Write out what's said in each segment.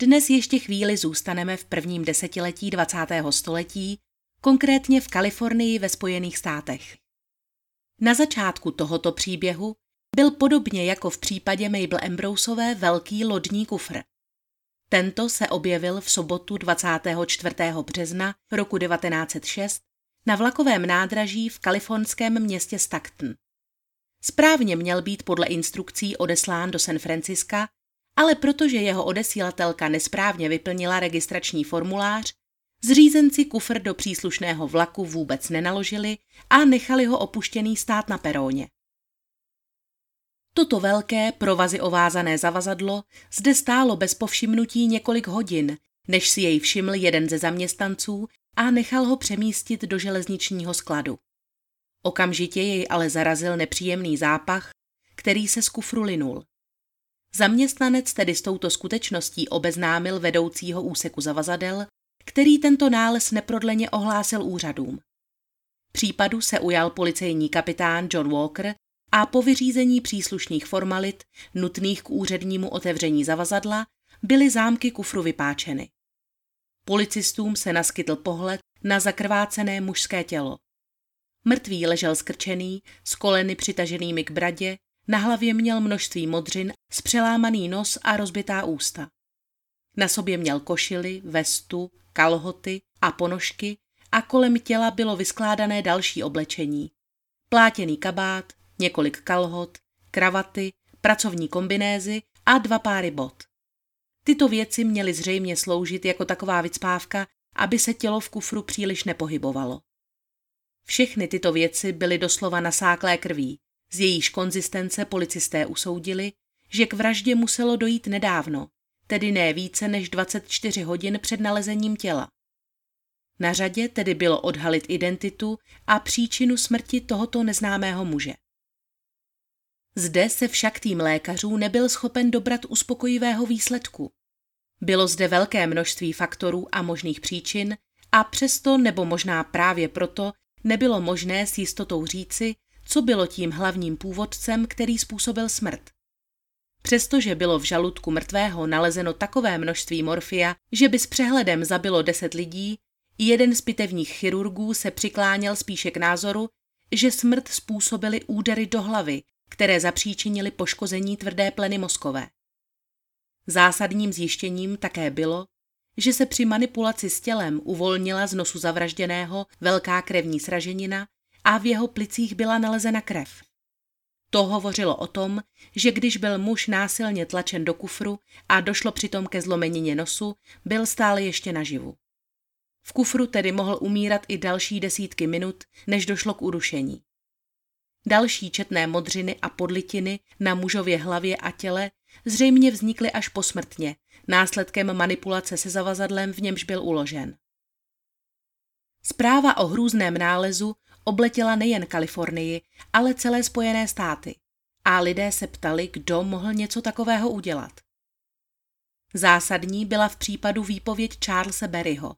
Dnes ještě chvíli zůstaneme v prvním desetiletí 20. století, konkrétně v Kalifornii ve Spojených státech. Na začátku tohoto příběhu byl podobně jako v případě Mabel Ambroseové velký lodní kufr. Tento se objevil v sobotu 24. března roku 1906 na vlakovém nádraží v kalifornském městě Stockton. Správně měl být podle instrukcí odeslán do San Franciska ale protože jeho odesílatelka nesprávně vyplnila registrační formulář, zřízenci kufr do příslušného vlaku vůbec nenaložili a nechali ho opuštěný stát na peróně. Toto velké, provazy ovázané zavazadlo zde stálo bez povšimnutí několik hodin, než si jej všiml jeden ze zaměstnanců a nechal ho přemístit do železničního skladu. Okamžitě jej ale zarazil nepříjemný zápach, který se z kufru linul. Zaměstnanec tedy s touto skutečností obeznámil vedoucího úseku zavazadel, který tento nález neprodleně ohlásil úřadům. Případu se ujal policejní kapitán John Walker a po vyřízení příslušných formalit nutných k úřednímu otevření zavazadla byly zámky kufru vypáčeny. Policistům se naskytl pohled na zakrvácené mužské tělo. Mrtvý ležel skrčený, s koleny přitaženými k bradě, na hlavě měl množství modřin, spřelámaný nos a rozbitá ústa. Na sobě měl košily, vestu, kalhoty a ponožky a kolem těla bylo vyskládané další oblečení. Plátěný kabát, několik kalhot, kravaty, pracovní kombinézy a dva páry bot. Tyto věci měly zřejmě sloužit jako taková vycpávka, aby se tělo v kufru příliš nepohybovalo. Všechny tyto věci byly doslova nasáklé krví, z jejíž konzistence policisté usoudili, že k vraždě muselo dojít nedávno, tedy ne více než 24 hodin před nalezením těla. Na řadě tedy bylo odhalit identitu a příčinu smrti tohoto neznámého muže. Zde se však tým lékařů nebyl schopen dobrat uspokojivého výsledku. Bylo zde velké množství faktorů a možných příčin a přesto nebo možná právě proto nebylo možné s jistotou říci, co bylo tím hlavním původcem, který způsobil smrt. Přestože bylo v žaludku mrtvého nalezeno takové množství morfia, že by s přehledem zabilo deset lidí, jeden z pitevních chirurgů se přikláněl spíše k názoru, že smrt způsobily údery do hlavy, které zapříčinily poškození tvrdé pleny mozkové. Zásadním zjištěním také bylo, že se při manipulaci s tělem uvolnila z nosu zavražděného velká krevní sraženina a v jeho plicích byla nalezena krev. To hovořilo o tom, že když byl muž násilně tlačen do kufru a došlo přitom ke zlomenině nosu, byl stále ještě naživu. V kufru tedy mohl umírat i další desítky minut, než došlo k udušení. Další četné modřiny a podlitiny na mužově hlavě a těle zřejmě vznikly až posmrtně, následkem manipulace se zavazadlem, v němž byl uložen. Zpráva o hrůzném nálezu obletěla nejen Kalifornii, ale celé Spojené státy. A lidé se ptali, kdo mohl něco takového udělat. Zásadní byla v případu výpověď Charlesa Berryho,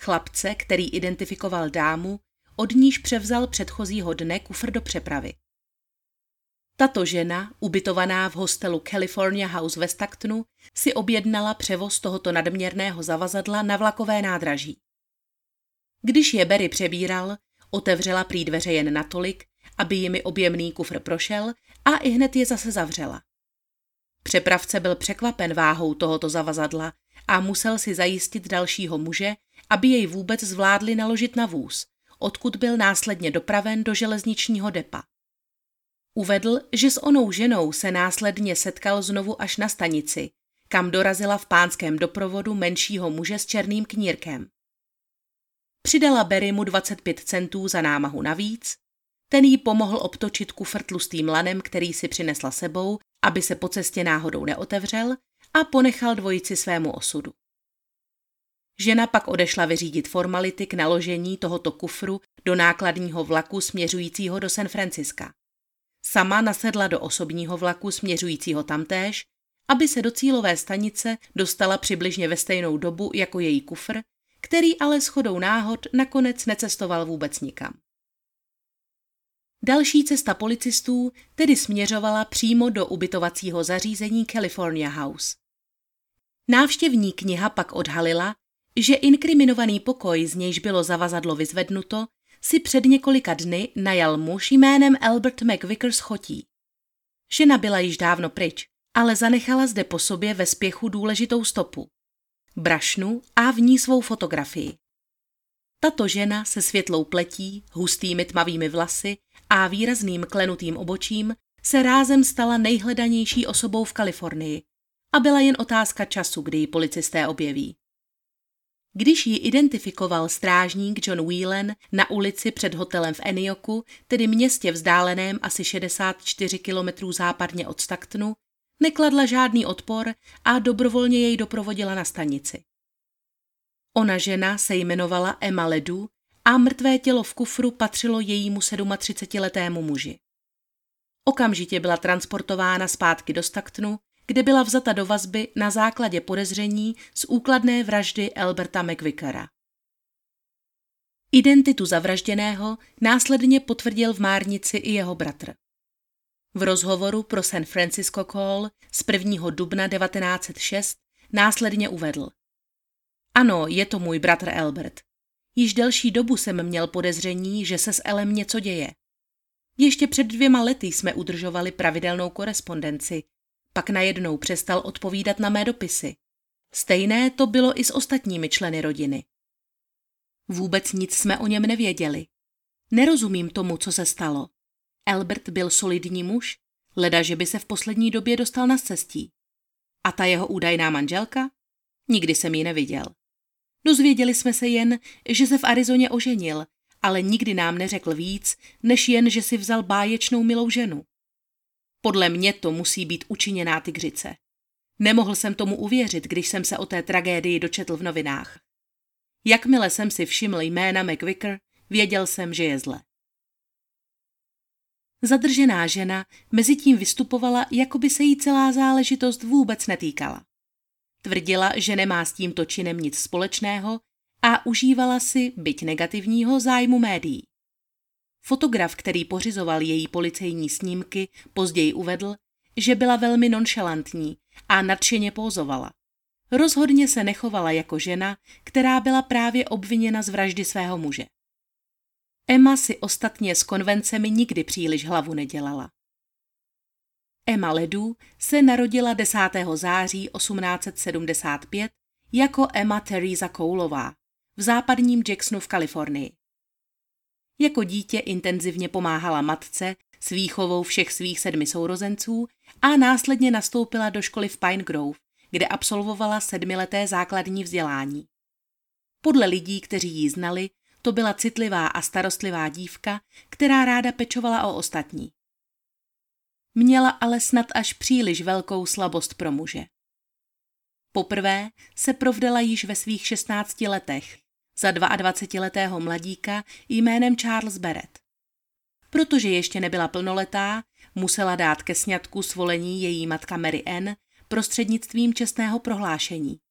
chlapce, který identifikoval dámu, od níž převzal předchozího dne kufr do přepravy. Tato žena, ubytovaná v hostelu California House ve Stacktonu, si objednala převoz tohoto nadměrného zavazadla na vlakové nádraží. Když je Berry přebíral, Otevřela prý dveře jen natolik, aby jimi objemný kufr prošel a i hned je zase zavřela. Přepravce byl překvapen váhou tohoto zavazadla a musel si zajistit dalšího muže, aby jej vůbec zvládli naložit na vůz, odkud byl následně dopraven do železničního depa. Uvedl, že s onou ženou se následně setkal znovu až na stanici, kam dorazila v pánském doprovodu menšího muže s černým knírkem. Přidala Berrymu 25 centů za námahu navíc, ten jí pomohl obtočit kufr tlustým lanem, který si přinesla sebou, aby se po cestě náhodou neotevřel a ponechal dvojici svému osudu. Žena pak odešla vyřídit formality k naložení tohoto kufru do nákladního vlaku směřujícího do San Franciska. Sama nasedla do osobního vlaku směřujícího tamtéž, aby se do cílové stanice dostala přibližně ve stejnou dobu jako její kufr, který ale shodou náhod nakonec necestoval vůbec nikam. Další cesta policistů tedy směřovala přímo do ubytovacího zařízení California House. Návštěvní kniha pak odhalila, že inkriminovaný pokoj, z nějž bylo zavazadlo vyzvednuto, si před několika dny najal muž jménem Albert McVickers chotí. Žena byla již dávno pryč, ale zanechala zde po sobě ve spěchu důležitou stopu. Brašnu a v ní svou fotografii. Tato žena se světlou pletí, hustými tmavými vlasy a výrazným klenutým obočím se rázem stala nejhledanější osobou v Kalifornii a byla jen otázka času, kdy ji policisté objeví. Když ji identifikoval strážník John Whelan na ulici před hotelem v Enioku, tedy městě vzdáleném asi 64 kilometrů západně od Staktnu, nekladla žádný odpor a dobrovolně jej doprovodila na stanici. Ona žena se jmenovala Emma Ledu a mrtvé tělo v kufru patřilo jejímu 37-letému muži. Okamžitě byla transportována zpátky do Staktnu, kde byla vzata do vazby na základě podezření z úkladné vraždy Alberta McVickera. Identitu zavražděného následně potvrdil v Márnici i jeho bratr. V rozhovoru pro San Francisco Call z 1. dubna 1906 následně uvedl. Ano, je to můj bratr Albert. Již delší dobu jsem měl podezření, že se s Elem něco děje. Ještě před dvěma lety jsme udržovali pravidelnou korespondenci, pak najednou přestal odpovídat na mé dopisy. Stejné to bylo i s ostatními členy rodiny. Vůbec nic jsme o něm nevěděli. Nerozumím tomu, co se stalo. Albert byl solidní muž, leda, že by se v poslední době dostal na cestí. A ta jeho údajná manželka? Nikdy jsem ji neviděl. Dozvěděli jsme se jen, že se v Arizoně oženil, ale nikdy nám neřekl víc, než jen, že si vzal báječnou milou ženu. Podle mě to musí být učiněná tygřice. Nemohl jsem tomu uvěřit, když jsem se o té tragédii dočetl v novinách. Jakmile jsem si všiml jména McVicker, věděl jsem, že je zle. Zadržená žena mezitím vystupovala, jako by se jí celá záležitost vůbec netýkala. Tvrdila, že nemá s tímto činem nic společného a užívala si, byť negativního, zájmu médií. Fotograf, který pořizoval její policejní snímky, později uvedl, že byla velmi nonšalantní a nadšeně pózovala. Rozhodně se nechovala jako žena, která byla právě obviněna z vraždy svého muže. Emma si ostatně s konvencemi nikdy příliš hlavu nedělala. Emma Ledu se narodila 10. září 1875 jako Emma Teresa Koulová v západním Jacksonu v Kalifornii. Jako dítě intenzivně pomáhala matce s výchovou všech svých sedmi sourozenců a následně nastoupila do školy v Pine Grove, kde absolvovala sedmileté základní vzdělání. Podle lidí, kteří ji znali, to byla citlivá a starostlivá dívka, která ráda pečovala o ostatní. Měla ale snad až příliš velkou slabost pro muže. Poprvé se provdala již ve svých 16 letech za 22-letého mladíka jménem Charles Barrett. Protože ještě nebyla plnoletá, musela dát ke sňatku svolení její matka Mary Ann prostřednictvím čestného prohlášení.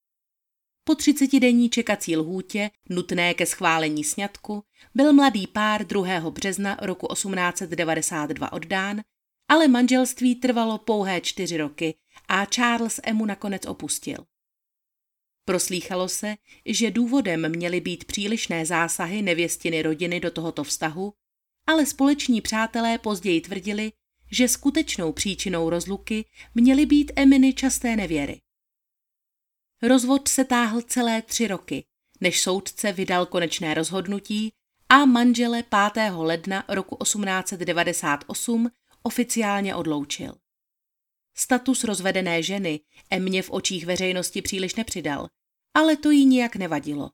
Po 30-denní čekací lhůtě, nutné ke schválení sňatku, byl mladý pár 2. března roku 1892 oddán, ale manželství trvalo pouhé čtyři roky a Charles Emu nakonec opustil. Proslýchalo se, že důvodem měly být přílišné zásahy nevěstiny rodiny do tohoto vztahu, ale společní přátelé později tvrdili, že skutečnou příčinou rozluky měly být Eminy časté nevěry. Rozvod se táhl celé tři roky, než soudce vydal konečné rozhodnutí a manžele 5. ledna roku 1898 oficiálně odloučil. Status rozvedené ženy Emě v očích veřejnosti příliš nepřidal, ale to jí nijak nevadilo.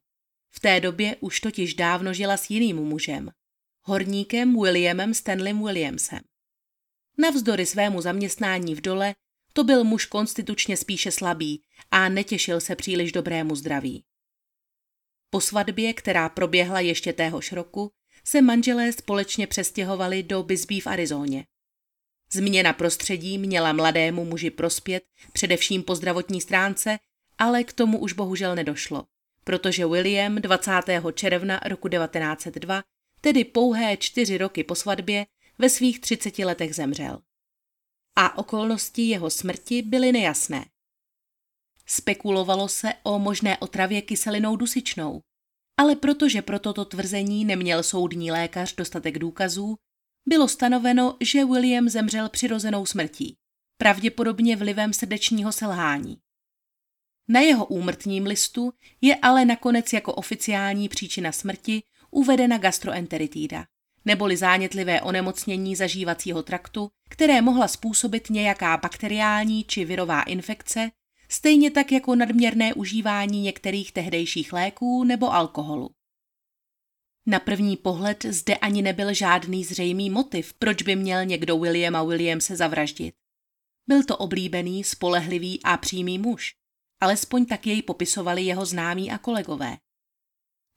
V té době už totiž dávno žila s jiným mužem, horníkem Williamem Stanleym Williamsem. Navzdory svému zaměstnání v dole, to byl muž konstitučně spíše slabý a netěšil se příliš dobrému zdraví. Po svatbě, která proběhla ještě téhož roku, se manželé společně přestěhovali do Bisbee v Arizóně. Změna prostředí měla mladému muži prospět, především po zdravotní stránce, ale k tomu už bohužel nedošlo, protože William 20. června roku 1902, tedy pouhé čtyři roky po svatbě, ve svých 30 letech zemřel. A okolnosti jeho smrti byly nejasné. Spekulovalo se o možné otravě kyselinou dusičnou, ale protože pro toto tvrzení neměl soudní lékař dostatek důkazů, bylo stanoveno, že William zemřel přirozenou smrtí, pravděpodobně vlivem srdečního selhání. Na jeho úmrtním listu je ale nakonec jako oficiální příčina smrti uvedena gastroenteritída, neboli zánětlivé onemocnění zažívacího traktu, které mohla způsobit nějaká bakteriální či virová infekce, stejně tak jako nadměrné užívání některých tehdejších léků nebo alkoholu. Na první pohled zde ani nebyl žádný zřejmý motiv, proč by měl někdo Williama Williamse zavraždit. Byl to oblíbený, spolehlivý a přímý muž. Alespoň tak jej popisovali jeho známí a kolegové.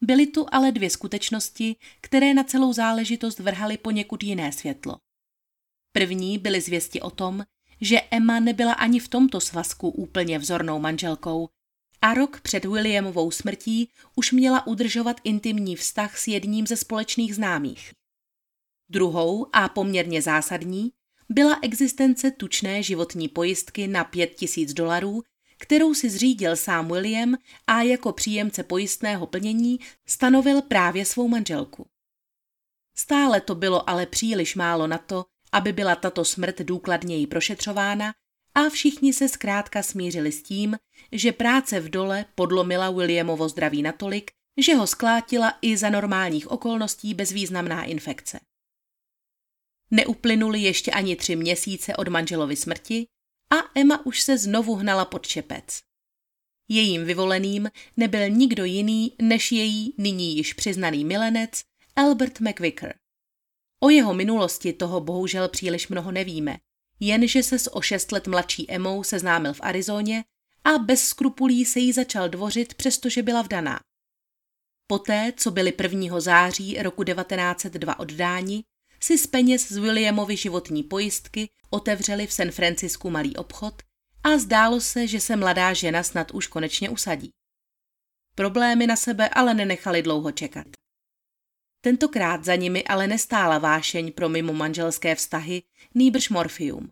Byly tu ale dvě skutečnosti, které na celou záležitost vrhaly poněkud jiné světlo. První byly zvěsti o tom, že Emma nebyla ani v tomto svazku úplně vzornou manželkou a rok před Williamovou smrtí už měla udržovat intimní vztah s jedním ze společných známých. Druhou a poměrně zásadní byla existence tučné životní pojistky na 5000 dolarů, kterou si zřídil sám William a jako příjemce pojistného plnění stanovil právě svou manželku. Stále to bylo ale příliš málo na to, aby byla tato smrt důkladněji prošetřována a všichni se zkrátka smířili s tím, že práce v dole podlomila Williamovo zdraví natolik, že ho sklátila i za normálních okolností bezvýznamná infekce. Neuplynuli ještě ani tři měsíce od manželovy smrti a Emma už se znovu hnala pod čepec. Jejím vyvoleným nebyl nikdo jiný než její nyní již přiznaný milenec Albert McVicker. O jeho minulosti toho bohužel příliš mnoho nevíme, jenže se s o šest let mladší Emou seznámil v Arizóně a bez skrupulí se jí začal dvořit, přestože byla vdaná. Poté, co byli 1. září roku 1902 oddáni, si z peněz z Williamovy životní pojistky otevřeli v San Francisku malý obchod a zdálo se, že se mladá žena snad už konečně usadí. Problémy na sebe ale nenechali dlouho čekat. Tentokrát za nimi ale nestála vášeň pro mimo manželské vztahy, nýbrž morfium.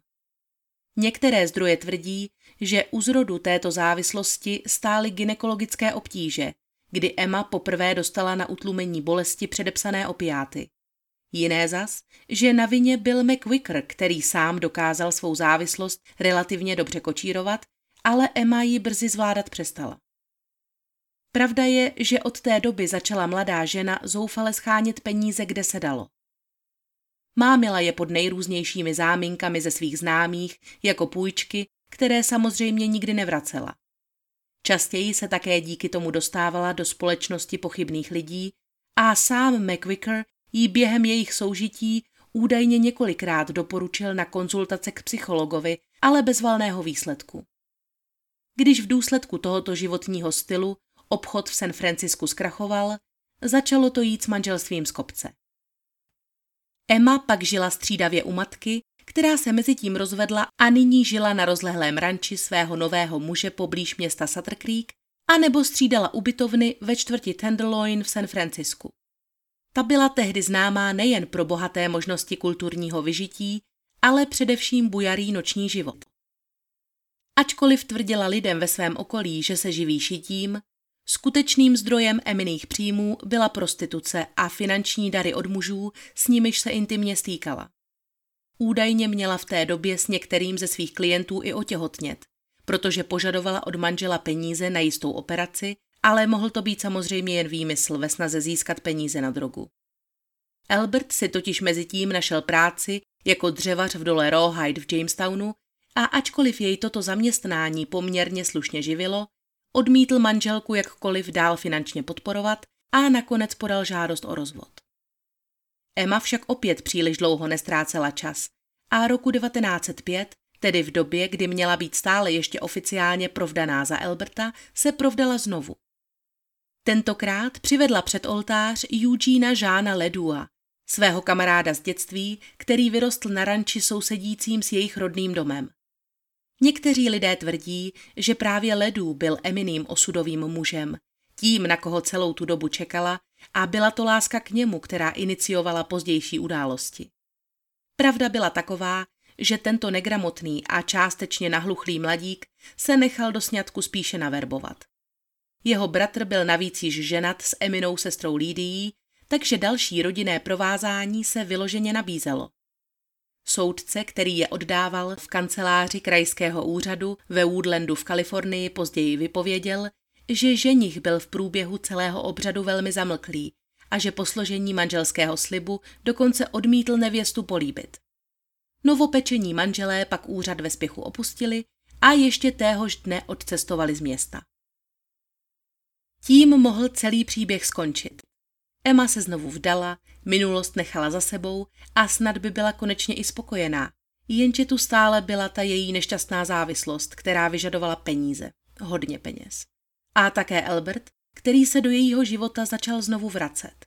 Některé zdroje tvrdí, že u zrodu této závislosti stály ginekologické obtíže, kdy Emma poprvé dostala na utlumení bolesti předepsané opiáty. Jiné zas, že na vině byl McWicker, který sám dokázal svou závislost relativně dobře kočírovat, ale Emma ji brzy zvládat přestala. Pravda je, že od té doby začala mladá žena zoufale schánět peníze, kde se dalo. Mámila je pod nejrůznějšími záminkami ze svých známých, jako půjčky, které samozřejmě nikdy nevracela. Častěji se také díky tomu dostávala do společnosti pochybných lidí a sám McVicker jí během jejich soužití údajně několikrát doporučil na konzultace k psychologovi, ale bez valného výsledku. Když v důsledku tohoto životního stylu obchod v San Francisku zkrachoval, začalo to jít s manželstvím z kopce. Emma pak žila střídavě u matky, která se mezi tím rozvedla a nyní žila na rozlehlém ranči svého nového muže poblíž města Sutter Creek, anebo střídala ubytovny ve čtvrti Tenderloin v San Francisku. Ta byla tehdy známá nejen pro bohaté možnosti kulturního vyžití, ale především bujarý noční život. Ačkoliv tvrdila lidem ve svém okolí, že se živí šitím, skutečným zdrojem eminých příjmů byla prostituce a finanční dary od mužů, s nimiž se intimně stýkala. Údajně měla v té době s některým ze svých klientů i otěhotnět, protože požadovala od manžela peníze na jistou operaci ale mohl to být samozřejmě jen výmysl ve snaze získat peníze na drogu. Albert si totiž mezi tím našel práci jako dřevař v dole Rawhide v Jamestownu a ačkoliv jej toto zaměstnání poměrně slušně živilo, odmítl manželku jakkoliv dál finančně podporovat a nakonec podal žádost o rozvod. Emma však opět příliš dlouho nestrácela čas a roku 1905, tedy v době, kdy měla být stále ještě oficiálně provdaná za Alberta, se provdala znovu. Tentokrát přivedla před oltář Eugena Žána Ledua, svého kamaráda z dětství, který vyrostl na ranči sousedícím s jejich rodným domem. Někteří lidé tvrdí, že právě Ledu byl eminým osudovým mužem, tím, na koho celou tu dobu čekala a byla to láska k němu, která iniciovala pozdější události. Pravda byla taková, že tento negramotný a částečně nahluchlý mladík se nechal do sňatku spíše naverbovat. Jeho bratr byl navíc již ženat s Eminou sestrou Lídií, takže další rodinné provázání se vyloženě nabízelo. Soudce, který je oddával v kanceláři krajského úřadu ve Woodlandu v Kalifornii, později vypověděl, že ženich byl v průběhu celého obřadu velmi zamlklý a že po složení manželského slibu dokonce odmítl nevěstu políbit. Novopečení manželé pak úřad ve spěchu opustili a ještě téhož dne odcestovali z města. Tím mohl celý příběh skončit. Emma se znovu vdala, minulost nechala za sebou a snad by byla konečně i spokojená, jenže tu stále byla ta její nešťastná závislost, která vyžadovala peníze, hodně peněz. A také Albert, který se do jejího života začal znovu vracet.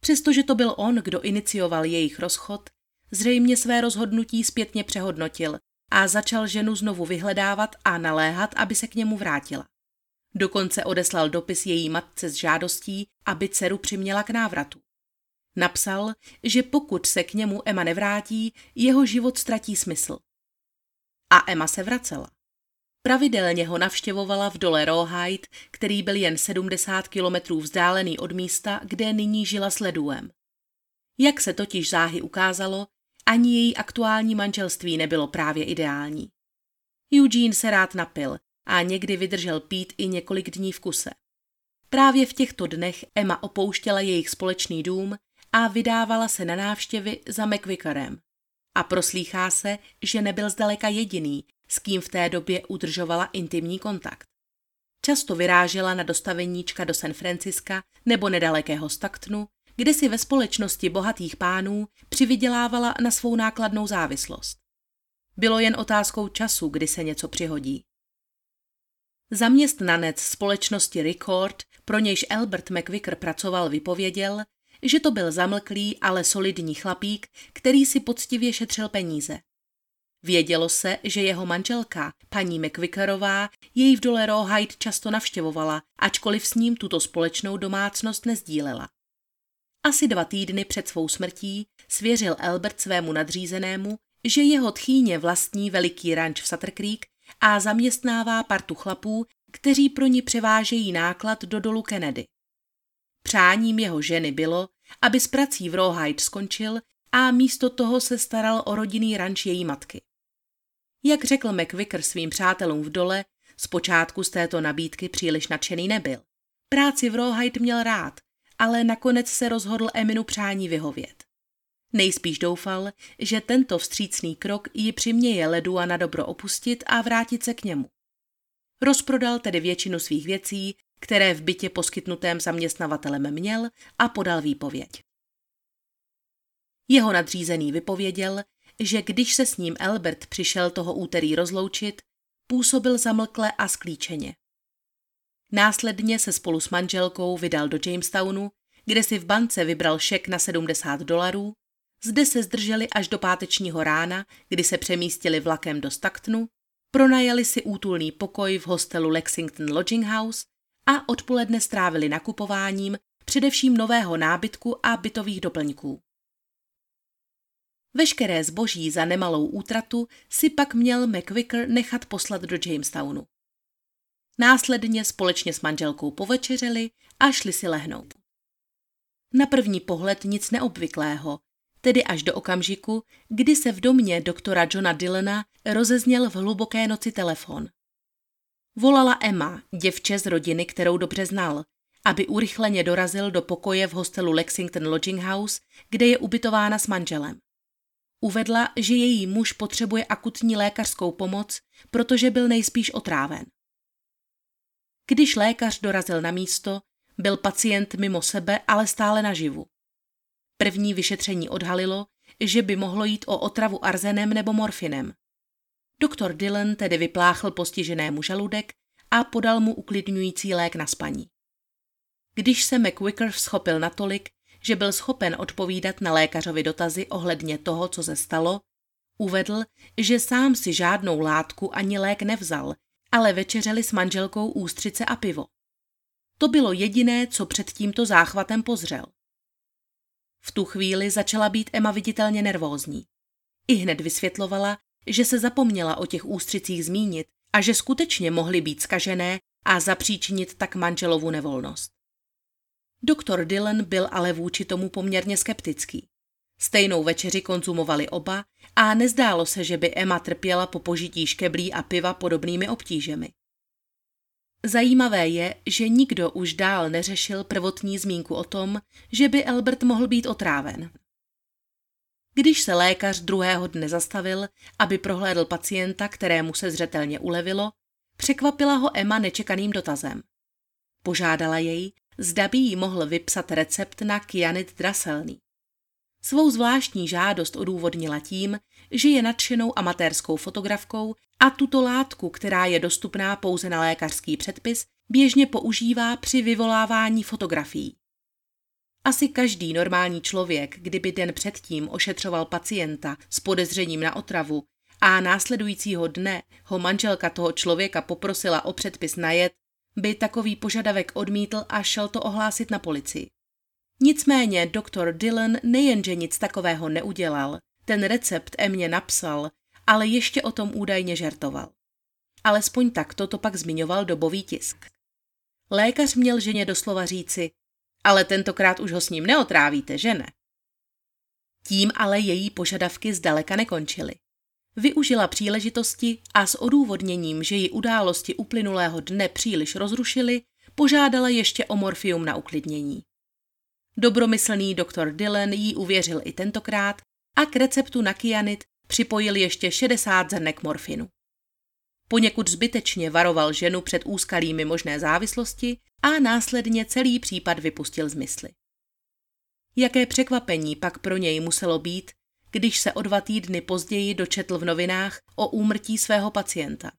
Přestože to byl on, kdo inicioval jejich rozchod, zřejmě své rozhodnutí zpětně přehodnotil a začal ženu znovu vyhledávat a naléhat, aby se k němu vrátila. Dokonce odeslal dopis její matce s žádostí, aby dceru přiměla k návratu. Napsal, že pokud se k němu Emma nevrátí, jeho život ztratí smysl. A Emma se vracela. Pravidelně ho navštěvovala v dole Rawhide, který byl jen 70 kilometrů vzdálený od místa, kde nyní žila s Leduem. Jak se totiž záhy ukázalo, ani její aktuální manželství nebylo právě ideální. Eugene se rád napil a někdy vydržel pít i několik dní v kuse. Právě v těchto dnech Emma opouštěla jejich společný dům a vydávala se na návštěvy za McVickerem. A proslýchá se, že nebyl zdaleka jediný, s kým v té době udržovala intimní kontakt. Často vyrážela na dostaveníčka do San Franciska nebo nedalekého Stacktonu, kde si ve společnosti bohatých pánů přivydělávala na svou nákladnou závislost. Bylo jen otázkou času, kdy se něco přihodí. Zaměstnanec společnosti Record, pro nějž Albert McVicker pracoval, vypověděl, že to byl zamlklý, ale solidní chlapík, který si poctivě šetřil peníze. Vědělo se, že jeho manželka, paní McVickerová, jej v dole Rawhide často navštěvovala, ačkoliv s ním tuto společnou domácnost nezdílela. Asi dva týdny před svou smrtí svěřil Albert svému nadřízenému, že jeho tchýně vlastní veliký ranč v Sutter Creek a zaměstnává partu chlapů, kteří pro ní převážejí náklad do dolu Kennedy. Přáním jeho ženy bylo, aby s prací v Rawhide skončil a místo toho se staral o rodinný ranč její matky. Jak řekl McVicker svým přátelům v dole, zpočátku z této nabídky příliš nadšený nebyl. Práci v Rawhide měl rád, ale nakonec se rozhodl Eminu přání vyhovět. Nejspíš doufal, že tento vstřícný krok ji přiměje ledu a na dobro opustit a vrátit se k němu. Rozprodal tedy většinu svých věcí, které v bytě poskytnutém zaměstnavatelem měl a podal výpověď. Jeho nadřízený vypověděl, že když se s ním Albert přišel toho úterý rozloučit, působil zamlkle a sklíčeně. Následně se spolu s manželkou vydal do Jamestownu, kde si v bance vybral šek na 70 dolarů zde se zdrželi až do pátečního rána, kdy se přemístili vlakem do Stacktonu, pronajali si útulný pokoj v hostelu Lexington Lodging House a odpoledne strávili nakupováním především nového nábytku a bytových doplňků. Veškeré zboží za nemalou útratu si pak měl McVicker nechat poslat do Jamestownu. Následně společně s manželkou povečeřili a šli si lehnout. Na první pohled nic neobvyklého, tedy až do okamžiku, kdy se v domě doktora Johna Dylana rozezněl v hluboké noci telefon. Volala Emma, děvče z rodiny, kterou dobře znal, aby urychleně dorazil do pokoje v hostelu Lexington Lodging House, kde je ubytována s manželem. Uvedla, že její muž potřebuje akutní lékařskou pomoc, protože byl nejspíš otráven. Když lékař dorazil na místo, byl pacient mimo sebe, ale stále naživu. První vyšetření odhalilo, že by mohlo jít o otravu arzenem nebo morfinem. Doktor Dylan tedy vypláchl postiženému žaludek a podal mu uklidňující lék na spaní. když se McWicker schopil natolik, že byl schopen odpovídat na lékařovi dotazy ohledně toho, co se stalo, uvedl, že sám si žádnou látku ani lék nevzal, ale večeřeli s manželkou ústřice a pivo. To bylo jediné, co před tímto záchvatem pozřel. V tu chvíli začala být Emma viditelně nervózní. I hned vysvětlovala, že se zapomněla o těch ústřicích zmínit a že skutečně mohly být skažené a zapříčinit tak manželovu nevolnost. Doktor Dylan byl ale vůči tomu poměrně skeptický. Stejnou večeři konzumovali oba a nezdálo se, že by Emma trpěla po požití škeblí a piva podobnými obtížemi. Zajímavé je, že nikdo už dál neřešil prvotní zmínku o tom, že by Albert mohl být otráven. Když se lékař druhého dne zastavil, aby prohlédl pacienta, kterému se zřetelně ulevilo, překvapila ho Emma nečekaným dotazem. Požádala jej, zda by jí mohl vypsat recept na kyanid draselný. Svou zvláštní žádost odůvodnila tím, že je nadšenou amatérskou fotografkou a tuto látku, která je dostupná pouze na lékařský předpis, běžně používá při vyvolávání fotografií. Asi každý normální člověk, kdyby den předtím ošetřoval pacienta s podezřením na otravu a následujícího dne ho manželka toho člověka poprosila o předpis na jed, by takový požadavek odmítl a šel to ohlásit na policii. Nicméně doktor Dylan nejenže nic takového neudělal, ten recept Emě napsal, ale ještě o tom údajně žertoval. Alespoň tak toto pak zmiňoval dobový tisk. Lékař měl ženě doslova říci, ale tentokrát už ho s ním neotrávíte, že ne? Tím ale její požadavky zdaleka nekončily. Využila příležitosti a s odůvodněním, že ji události uplynulého dne příliš rozrušily, požádala ještě o morfium na uklidnění. Dobromyslný doktor Dylan jí uvěřil i tentokrát a k receptu na kyanid připojil ještě 60 zrnek morfinu. Poněkud zbytečně varoval ženu před úskalými možné závislosti a následně celý případ vypustil z mysli. Jaké překvapení pak pro něj muselo být, když se o dva týdny později dočetl v novinách o úmrtí svého pacienta.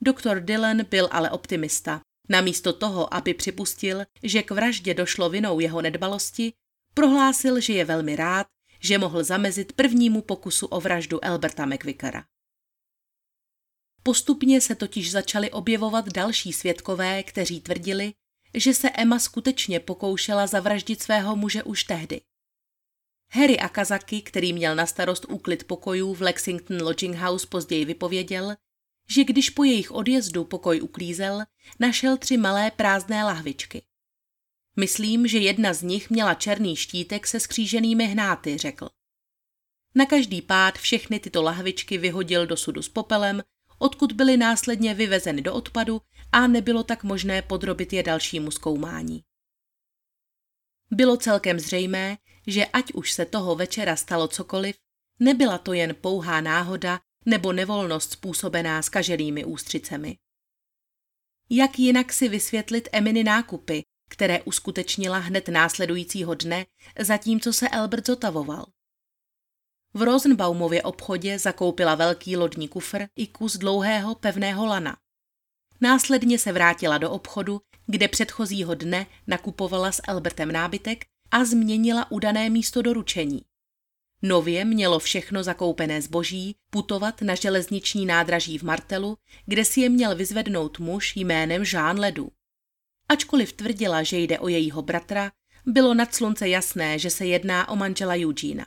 Doktor Dylan byl ale optimista. Namísto toho, aby připustil, že k vraždě došlo vinou jeho nedbalosti, prohlásil, že je velmi rád, že mohl zamezit prvnímu pokusu o vraždu Alberta McVickera. Postupně se totiž začaly objevovat další svědkové, kteří tvrdili, že se Emma skutečně pokoušela zavraždit svého muže už tehdy. Harry Akazaki, který měl na starost úklid pokojů v Lexington Lodging House, později vypověděl, že když po jejich odjezdu pokoj uklízel, našel tři malé prázdné lahvičky. Myslím, že jedna z nich měla černý štítek se skříženými hnáty, řekl. Na každý pád všechny tyto lahvičky vyhodil do sudu s popelem, odkud byly následně vyvezeny do odpadu a nebylo tak možné podrobit je dalšímu zkoumání. Bylo celkem zřejmé, že ať už se toho večera stalo cokoliv, nebyla to jen pouhá náhoda nebo nevolnost způsobená skaženými ústřicemi. Jak jinak si vysvětlit Eminy nákupy, které uskutečnila hned následujícího dne, zatímco se Albert zotavoval? V Rosenbaumově obchodě zakoupila velký lodní kufr i kus dlouhého pevného lana. Následně se vrátila do obchodu, kde předchozího dne nakupovala s Albertem nábytek a změnila udané místo doručení. Nově mělo všechno zakoupené zboží putovat na železniční nádraží v Martelu, kde si je měl vyzvednout muž jménem Jean Ledu. Ačkoliv tvrdila, že jde o jejího bratra, bylo nad slunce jasné, že se jedná o manžela Eugena.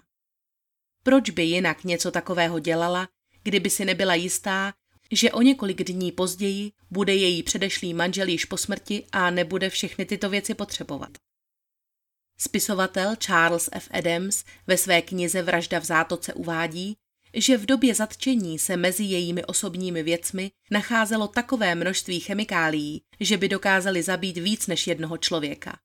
Proč by jinak něco takového dělala, kdyby si nebyla jistá, že o několik dní později bude její předešlý manžel již po smrti a nebude všechny tyto věci potřebovat. Spisovatel Charles F. Adams ve své knize Vražda v zátoce uvádí, že v době zatčení se mezi jejími osobními věcmi nacházelo takové množství chemikálií, že by dokázali zabít víc než jednoho člověka.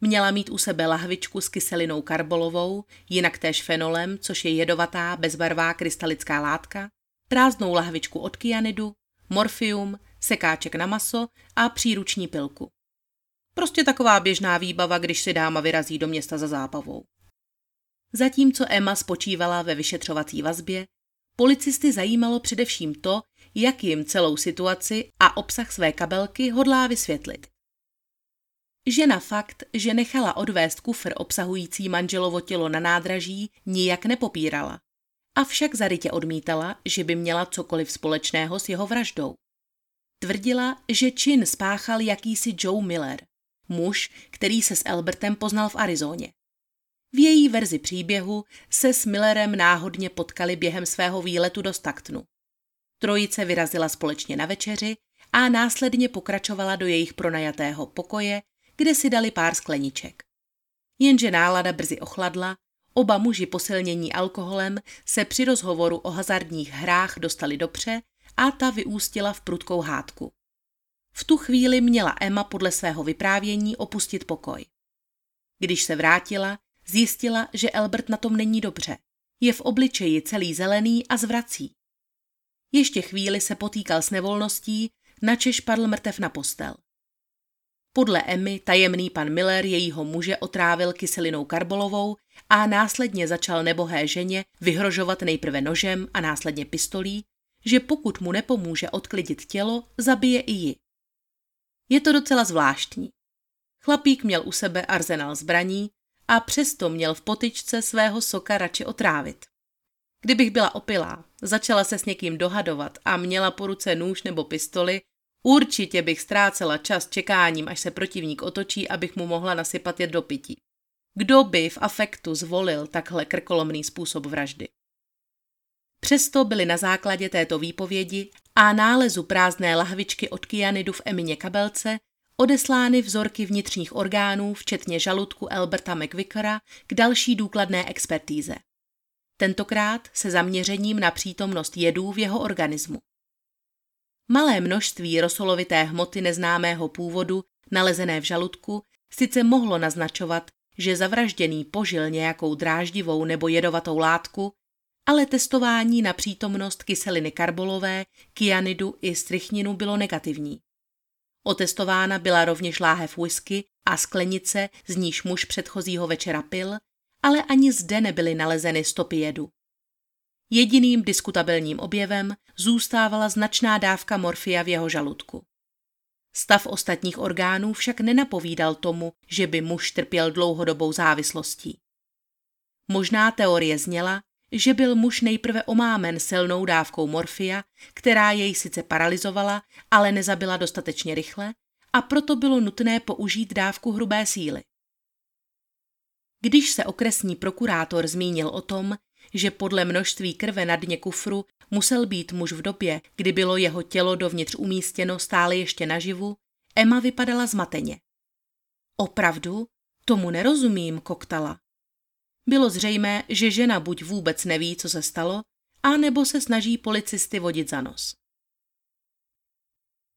Měla mít u sebe lahvičku s kyselinou karbolovou, jinak též fenolem, což je jedovatá, bezbarvá krystalická látka, prázdnou lahvičku od kyanidu, morfium, sekáček na maso a příruční pilku. Prostě taková běžná výbava, když si dáma vyrazí do města za zábavou. Zatímco Emma spočívala ve vyšetřovací vazbě, policisty zajímalo především to, jak jim celou situaci a obsah své kabelky hodlá vysvětlit. že na fakt, že nechala odvést kufr obsahující manželovo tělo na nádraží, nijak nepopírala. Avšak zarytě odmítala, že by měla cokoliv společného s jeho vraždou. Tvrdila, že čin spáchal jakýsi Joe Miller, muž, který se s Albertem poznal v Arizóně. V její verzi příběhu se s Millerem náhodně potkali během svého výletu do Staktnu. Trojice vyrazila společně na večeři a následně pokračovala do jejich pronajatého pokoje, kde si dali pár skleniček. Jenže nálada brzy ochladla, oba muži posilnění alkoholem se při rozhovoru o hazardních hrách dostali dopře a ta vyústila v prudkou hádku. V tu chvíli měla Emma podle svého vyprávění opustit pokoj. Když se vrátila, zjistila, že Albert na tom není dobře. Je v obličeji celý zelený a zvrací. Ještě chvíli se potýkal s nevolností, načež padl mrtev na postel. Podle Emmy tajemný pan Miller jejího muže otrávil kyselinou karbolovou a následně začal nebohé ženě vyhrožovat nejprve nožem a následně pistolí, že pokud mu nepomůže odklidit tělo, zabije i ji. Je to docela zvláštní. Chlapík měl u sebe arzenál zbraní a přesto měl v potyčce svého soka radši otrávit. Kdybych byla opilá, začala se s někým dohadovat a měla po ruce nůž nebo pistoli, určitě bych ztrácela čas čekáním, až se protivník otočí, abych mu mohla nasypat je do pití. Kdo by v afektu zvolil takhle krkolomný způsob vraždy? Přesto byly na základě této výpovědi a nálezu prázdné lahvičky od kyanidu v Emině kabelce odeslány vzorky vnitřních orgánů, včetně žaludku Alberta McVickera, k další důkladné expertíze. Tentokrát se zaměřením na přítomnost jedů v jeho organismu. Malé množství rosolovité hmoty neznámého původu, nalezené v žaludku, sice mohlo naznačovat, že zavražděný požil nějakou dráždivou nebo jedovatou látku, ale testování na přítomnost kyseliny karbolové, kyanidu i strychninu bylo negativní. Otestována byla rovněž láhev whisky a sklenice, z níž muž předchozího večera pil, ale ani zde nebyly nalezeny stopy jedu. Jediným diskutabilním objevem zůstávala značná dávka morfia v jeho žaludku. Stav ostatních orgánů však nenapovídal tomu, že by muž trpěl dlouhodobou závislostí. Možná teorie zněla, že byl muž nejprve omámen silnou dávkou morfia, která jej sice paralizovala, ale nezabila dostatečně rychle, a proto bylo nutné použít dávku hrubé síly. Když se okresní prokurátor zmínil o tom, že podle množství krve na dně kufru musel být muž v době, kdy bylo jeho tělo dovnitř umístěno stále ještě naživu, Emma vypadala zmateně. Opravdu? Tomu nerozumím, koktala. Bylo zřejmé, že žena buď vůbec neví, co se stalo, a nebo se snaží policisty vodit za nos.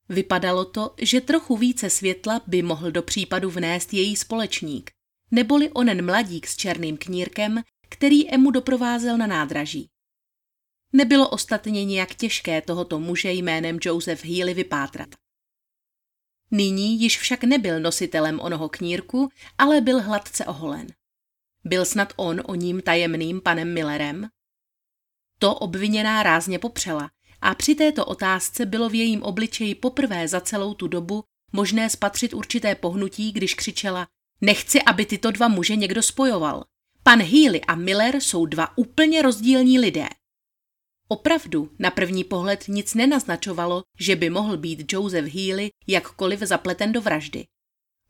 Vypadalo to, že trochu více světla by mohl do případu vnést její společník, neboli onen mladík s černým knírkem, který Emu doprovázel na nádraží. Nebylo ostatně nějak těžké tohoto muže jménem Joseph Healy vypátrat. Nyní již však nebyl nositelem onoho knírku, ale byl hladce oholen. Byl snad on o ním tajemným panem Millerem? To obviněná rázně popřela a při této otázce bylo v jejím obličeji poprvé za celou tu dobu možné spatřit určité pohnutí, když křičela Nechci, aby tyto dva muže někdo spojoval. Pan Healy a Miller jsou dva úplně rozdílní lidé. Opravdu, na první pohled nic nenaznačovalo, že by mohl být Joseph Healy jakkoliv zapleten do vraždy.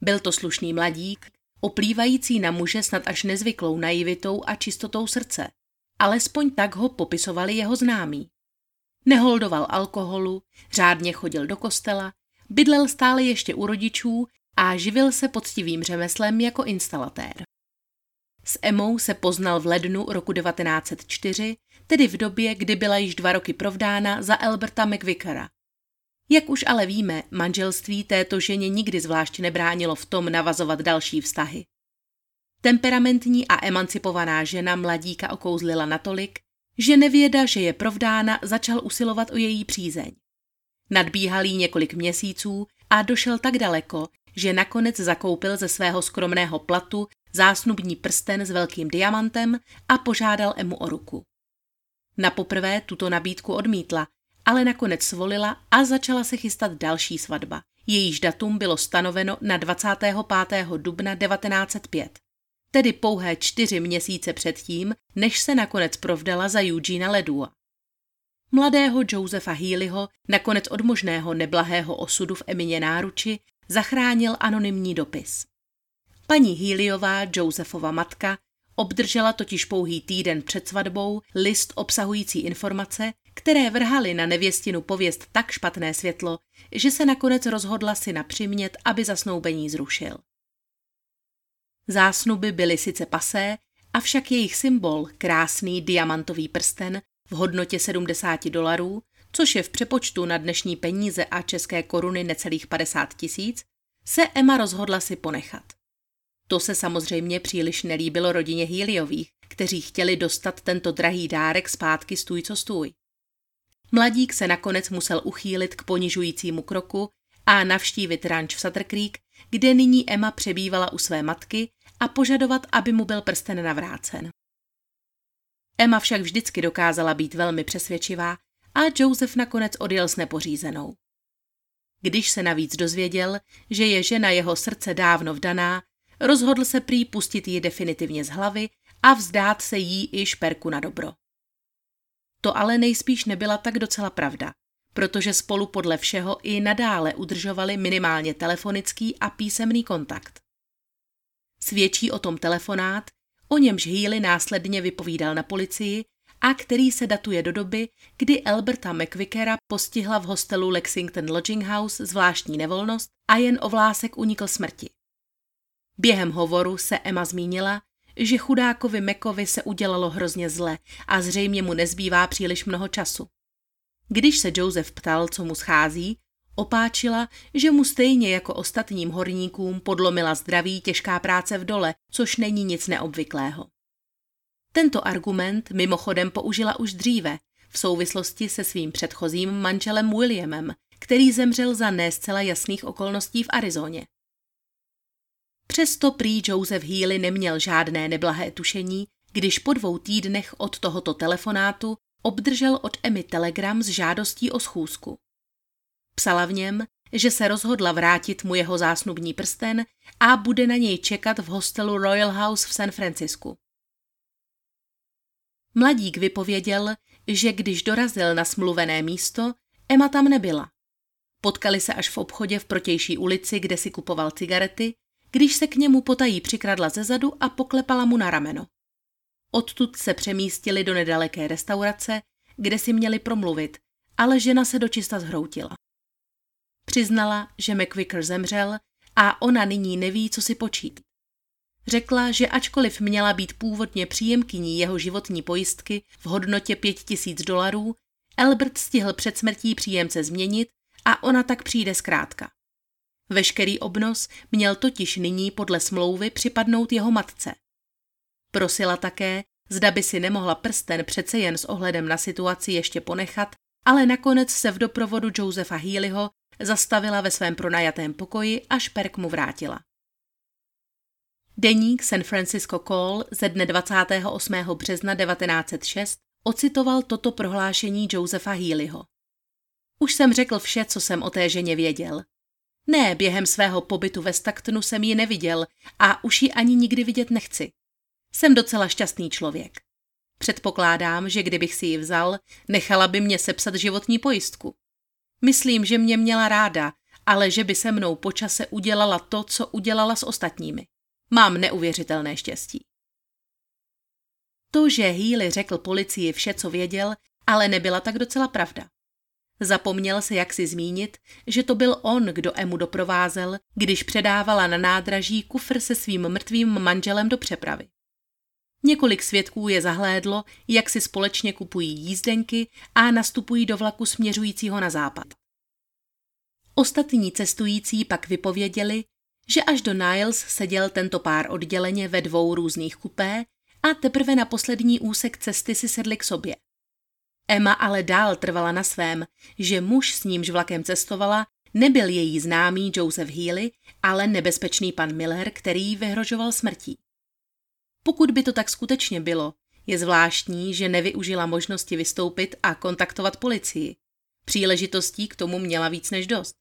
Byl to slušný mladík, oplývající na muže snad až nezvyklou naivitou a čistotou srdce. Alespoň tak ho popisovali jeho známí. Neholdoval alkoholu, řádně chodil do kostela, bydlel stále ještě u rodičů a živil se poctivým řemeslem jako instalatér. S Emou se poznal v lednu roku 1904, tedy v době, kdy byla již dva roky provdána za Alberta McVickera. Jak už ale víme, manželství této ženě nikdy zvlášť nebránilo v tom navazovat další vztahy. Temperamentní a emancipovaná žena mladíka okouzlila natolik, že nevěda, že je provdána, začal usilovat o její přízeň. Nadbíhal jí několik měsíců a došel tak daleko, že nakonec zakoupil ze svého skromného platu zásnubní prsten s velkým diamantem a požádal Emu o ruku. Na poprvé tuto nabídku odmítla, ale nakonec svolila a začala se chystat další svatba, jejíž datum bylo stanoveno na 25. dubna 1905, tedy pouhé čtyři měsíce předtím, než se nakonec provdala za Eugena Ledua. Mladého Josefa Healyho nakonec od možného neblahého osudu v Emině náruči zachránil anonymní dopis. Paní Healyová, Josefova matka, obdržela totiž pouhý týden před svatbou list obsahující informace, které vrhaly na nevěstinu pověst tak špatné světlo, že se nakonec rozhodla si napřimět, aby zasnoubení zrušil. Zásnuby byly sice pasé, avšak jejich symbol, krásný diamantový prsten v hodnotě 70 dolarů, což je v přepočtu na dnešní peníze a české koruny necelých 50 tisíc, se Emma rozhodla si ponechat. To se samozřejmě příliš nelíbilo rodině Healyových, kteří chtěli dostat tento drahý dárek zpátky stůj co stůj. Mladík se nakonec musel uchýlit k ponižujícímu kroku a navštívit ranč v Sutter Creek, kde nyní Emma přebývala u své matky a požadovat, aby mu byl prsten navrácen. Emma však vždycky dokázala být velmi přesvědčivá a Joseph nakonec odjel s nepořízenou. Když se navíc dozvěděl, že je žena jeho srdce dávno vdaná, rozhodl se prý pustit ji definitivně z hlavy a vzdát se jí i šperku na dobro. To ale nejspíš nebyla tak docela pravda, protože spolu podle všeho i nadále udržovali minimálně telefonický a písemný kontakt. Svědčí o tom telefonát, o němž Healy následně vypovídal na policii a který se datuje do doby, kdy Alberta McVickera postihla v hostelu Lexington Lodging House zvláštní nevolnost a jen o vlásek unikl smrti. Během hovoru se Emma zmínila, že chudákovi Mekovi se udělalo hrozně zle a zřejmě mu nezbývá příliš mnoho času. Když se Joseph ptal, co mu schází, opáčila, že mu stejně jako ostatním horníkům podlomila zdraví těžká práce v dole, což není nic neobvyklého. Tento argument mimochodem použila už dříve, v souvislosti se svým předchozím manželem Williamem, který zemřel za ne zcela jasných okolností v Arizoně. Přesto prý Joseph Healy neměl žádné neblahé tušení, když po dvou týdnech od tohoto telefonátu obdržel od Emmy telegram s žádostí o schůzku. Psala v něm, že se rozhodla vrátit mu jeho zásnubní prsten a bude na něj čekat v hostelu Royal House v San Francisku. Mladík vypověděl, že když dorazil na smluvené místo, Emma tam nebyla. Potkali se až v obchodě v protější ulici, kde si kupoval cigarety když se k němu potají přikradla ze zadu a poklepala mu na rameno. Odtud se přemístili do nedaleké restaurace, kde si měli promluvit, ale žena se dočista zhroutila. Přiznala, že McVicker zemřel a ona nyní neví, co si počít. Řekla, že ačkoliv měla být původně příjemkyní jeho životní pojistky v hodnotě pět tisíc dolarů, Albert stihl před smrtí příjemce změnit a ona tak přijde zkrátka. Veškerý obnos měl totiž nyní podle smlouvy připadnout jeho matce. Prosila také, zda by si nemohla prsten přece jen s ohledem na situaci ještě ponechat, ale nakonec se v doprovodu Josefa Healyho zastavila ve svém pronajatém pokoji a šperk mu vrátila. Deník San Francisco Call ze dne 28. března 1906 ocitoval toto prohlášení Josefa Healyho. Už jsem řekl vše, co jsem o té ženě věděl. Ne, během svého pobytu ve Staktonu jsem ji neviděl a už ji ani nikdy vidět nechci. Jsem docela šťastný člověk. Předpokládám, že kdybych si ji vzal, nechala by mě sepsat životní pojistku. Myslím, že mě měla ráda, ale že by se mnou počase udělala to, co udělala s ostatními. Mám neuvěřitelné štěstí. To, že Healy řekl policii vše, co věděl, ale nebyla tak docela pravda. Zapomněl se jaksi zmínit, že to byl on, kdo Emu doprovázel, když předávala na nádraží kufr se svým mrtvým manželem do přepravy. Několik svědků je zahlédlo, jak si společně kupují jízdenky a nastupují do vlaku směřujícího na západ. Ostatní cestující pak vypověděli, že až do Niles seděl tento pár odděleně ve dvou různých kupé a teprve na poslední úsek cesty si sedli k sobě. Emma ale dál trvala na svém, že muž s nímž vlakem cestovala nebyl její známý Joseph Healy, ale nebezpečný pan Miller, který vyhrožoval smrtí. Pokud by to tak skutečně bylo, je zvláštní, že nevyužila možnosti vystoupit a kontaktovat policii. Příležitostí k tomu měla víc než dost.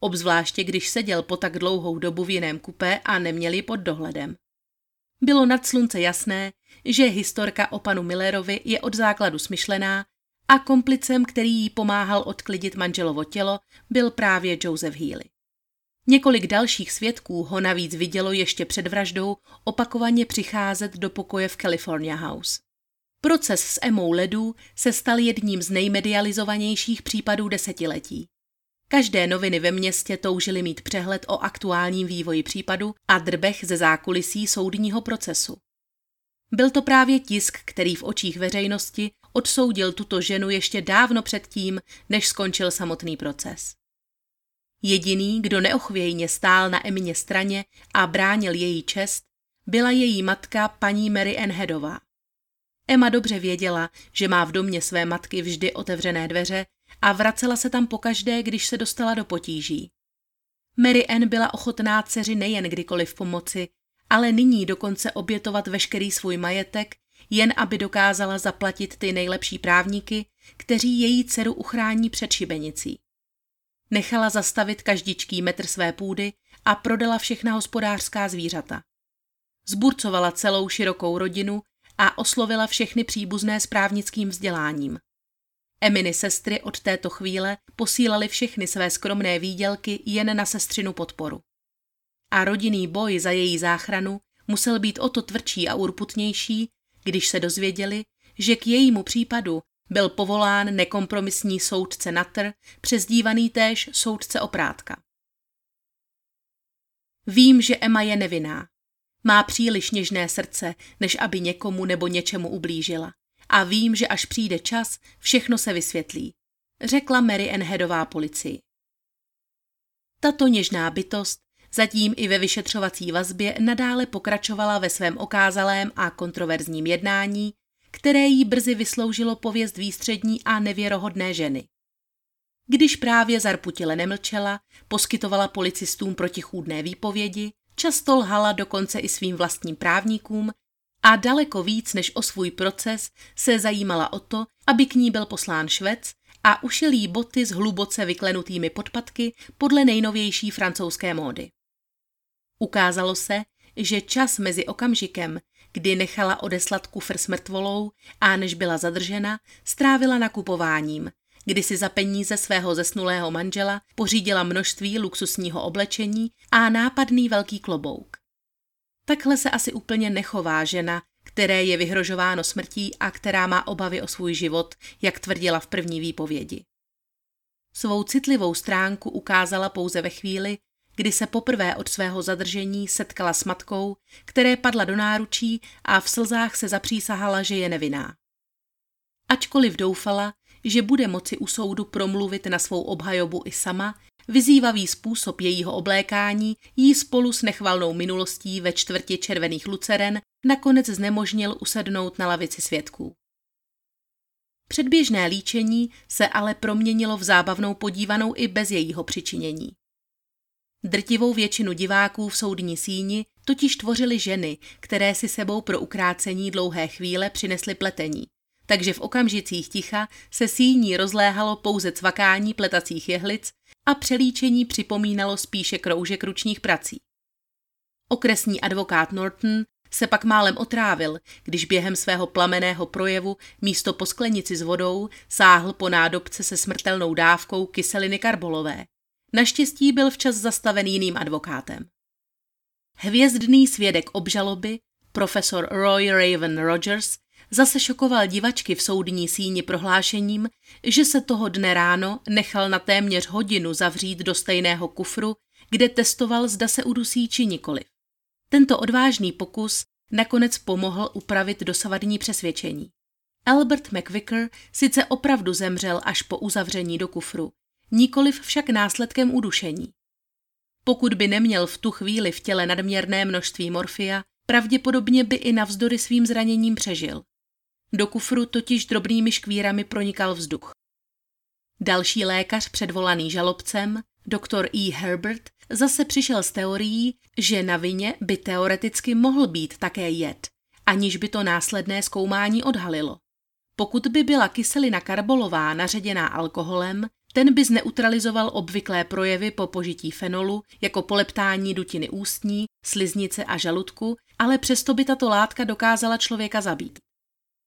obzvláště když seděl po tak dlouhou dobu v jiném kupé a neměli pod dohledem. Bylo nad slunce jasné, že historka o panu Millerovi je od základu smyšlená a komplicem, který jí pomáhal odklidit manželovo tělo, byl právě Joseph Healy. Několik dalších svědků ho navíc vidělo ještě před vraždou opakovaně přicházet do pokoje v California House. Proces s Emou Ledů se stal jedním z nejmedializovanějších případů desetiletí. Každé noviny ve městě toužily mít přehled o aktuálním vývoji případu a drbech ze zákulisí soudního procesu. Byl to právě tisk, který v očích veřejnosti odsoudil tuto ženu ještě dávno předtím, než skončil samotný proces. Jediný, kdo neochvějně stál na Emině straně a bránil její čest, byla její matka paní Mary Ann Headová. Emma dobře věděla, že má v domě své matky vždy otevřené dveře a vracela se tam pokaždé, když se dostala do potíží. Mary Ann byla ochotná dceři nejen kdykoliv pomoci, ale nyní dokonce obětovat veškerý svůj majetek, jen aby dokázala zaplatit ty nejlepší právníky, kteří její dceru uchrání před šibenicí. Nechala zastavit každičký metr své půdy a prodala všechna hospodářská zvířata. Zburcovala celou širokou rodinu a oslovila všechny příbuzné s právnickým vzděláním. Eminy sestry od této chvíle posílali všechny své skromné výdělky jen na sestřinu podporu. A rodinný boj za její záchranu musel být o to tvrdší a urputnější, když se dozvěděli, že k jejímu případu byl povolán nekompromisní soudce Natr, přezdívaný též soudce Oprátka. Vím, že Emma je nevinná. Má příliš něžné srdce, než aby někomu nebo něčemu ublížila. A vím, že až přijde čas, všechno se vysvětlí, řekla Mary Enheadová policii. Tato něžná bytost zatím i ve vyšetřovací vazbě nadále pokračovala ve svém okázalém a kontroverzním jednání, které jí brzy vysloužilo pověst výstřední a nevěrohodné ženy. Když právě zarputile nemlčela, poskytovala policistům protichůdné výpovědi, často lhala dokonce i svým vlastním právníkům a daleko víc než o svůj proces se zajímala o to, aby k ní byl poslán švec a ušil jí boty s hluboce vyklenutými podpatky podle nejnovější francouzské módy. Ukázalo se, že čas mezi okamžikem, kdy nechala odeslat kufr s mrtvolou a než byla zadržena, strávila nakupováním, kdy si za peníze svého zesnulého manžela pořídila množství luxusního oblečení a nápadný velký klobouk. Takhle se asi úplně nechová žena, které je vyhrožováno smrtí a která má obavy o svůj život, jak tvrdila v první výpovědi. Svou citlivou stránku ukázala pouze ve chvíli, kdy se poprvé od svého zadržení setkala s matkou, které padla do náručí a v slzách se zapřísahala, že je nevinná. Ačkoliv doufala, že bude moci u soudu promluvit na svou obhajobu i sama, vyzývavý způsob jejího oblékání jí spolu s nechvalnou minulostí ve čtvrti červených luceren nakonec znemožnil usednout na lavici svědků. Předběžné líčení se ale proměnilo v zábavnou podívanou i bez jejího přičinění. Drtivou většinu diváků v soudní síni totiž tvořily ženy, které si sebou pro ukrácení dlouhé chvíle přinesly pletení. Takže v okamžicích ticha se síní rozléhalo pouze cvakání pletacích jehlic a přelíčení připomínalo spíše kroužek ručních prací. Okresní advokát Norton se pak málem otrávil, když během svého plameného projevu místo po sklenici s vodou sáhl po nádobce se smrtelnou dávkou kyseliny karbolové. Naštěstí byl včas zastaven jiným advokátem. Hvězdný svědek obžaloby, profesor Roy Raven Rogers, zase šokoval divačky v soudní síni prohlášením, že se toho dne ráno nechal na téměř hodinu zavřít do stejného kufru, kde testoval, zda se udusí či nikoliv. Tento odvážný pokus nakonec pomohl upravit dosavadní přesvědčení. Albert McVicker sice opravdu zemřel až po uzavření do kufru, nikoliv však následkem udušení. Pokud by neměl v tu chvíli v těle nadměrné množství morfia, pravděpodobně by i navzdory svým zraněním přežil. Do kufru totiž drobnými škvírami pronikal vzduch. Další lékař předvolaný žalobcem, doktor E. Herbert, zase přišel s teorií, že na vině by teoreticky mohl být také jed, aniž by to následné zkoumání odhalilo. Pokud by byla kyselina karbolová naředěná alkoholem, Ten by zneutralizoval obvyklé projevy po požití fenolu, jako poleptání dutiny ústní, sliznice a žaludku, ale přesto by tato látka dokázala člověka zabít.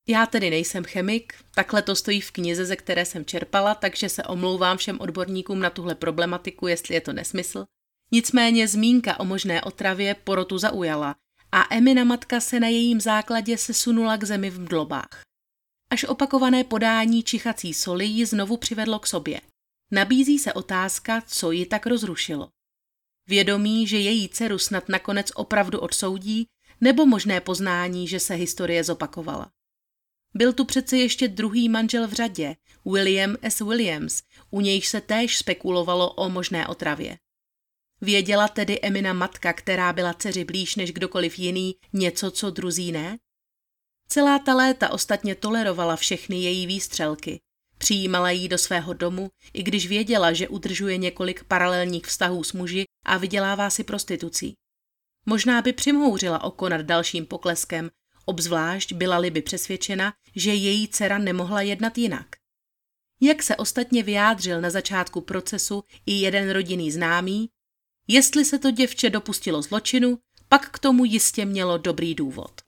Já tedy nejsem chemik, takhle to stojí v knize, ze které jsem čerpala, takže se omlouvám všem odborníkům na tuhle problematiku, jestli je to nesmysl. Nicméně zmínka o možné otravě porotu zaujala a Emina matka se na jejím základě sesunula k zemi v mdlobách. Až opakované podání čichací soli ji znovu přivedlo k sobě. Nabízí se otázka, co ji tak rozrušilo. Vědomí, že její dceru snad nakonec opravdu odsoudí, nebo možné poznání, že se historie zopakovala. Byl tu přece ještě druhý manžel v řadě, William S. Williams, u nějž se též spekulovalo o možné otravě. Věděla tedy Emina matka, která byla dceři blíž než kdokoliv jiný, něco, co druzí ne? Celá ta léta ostatně tolerovala všechny její výstřelky. Přijímala jí do svého domu, i když věděla, že udržuje několik paralelních vztahů s muži a vydělává si prostitucí. Možná by přimhouřila oko nad dalším pokleskem, obzvlášť byla-li by přesvědčena, že její dcera nemohla jednat jinak. Jak se ostatně vyjádřil na začátku procesu i jeden rodinný známý, jestli se to děvče dopustilo zločinu, pak k tomu jistě mělo dobrý důvod.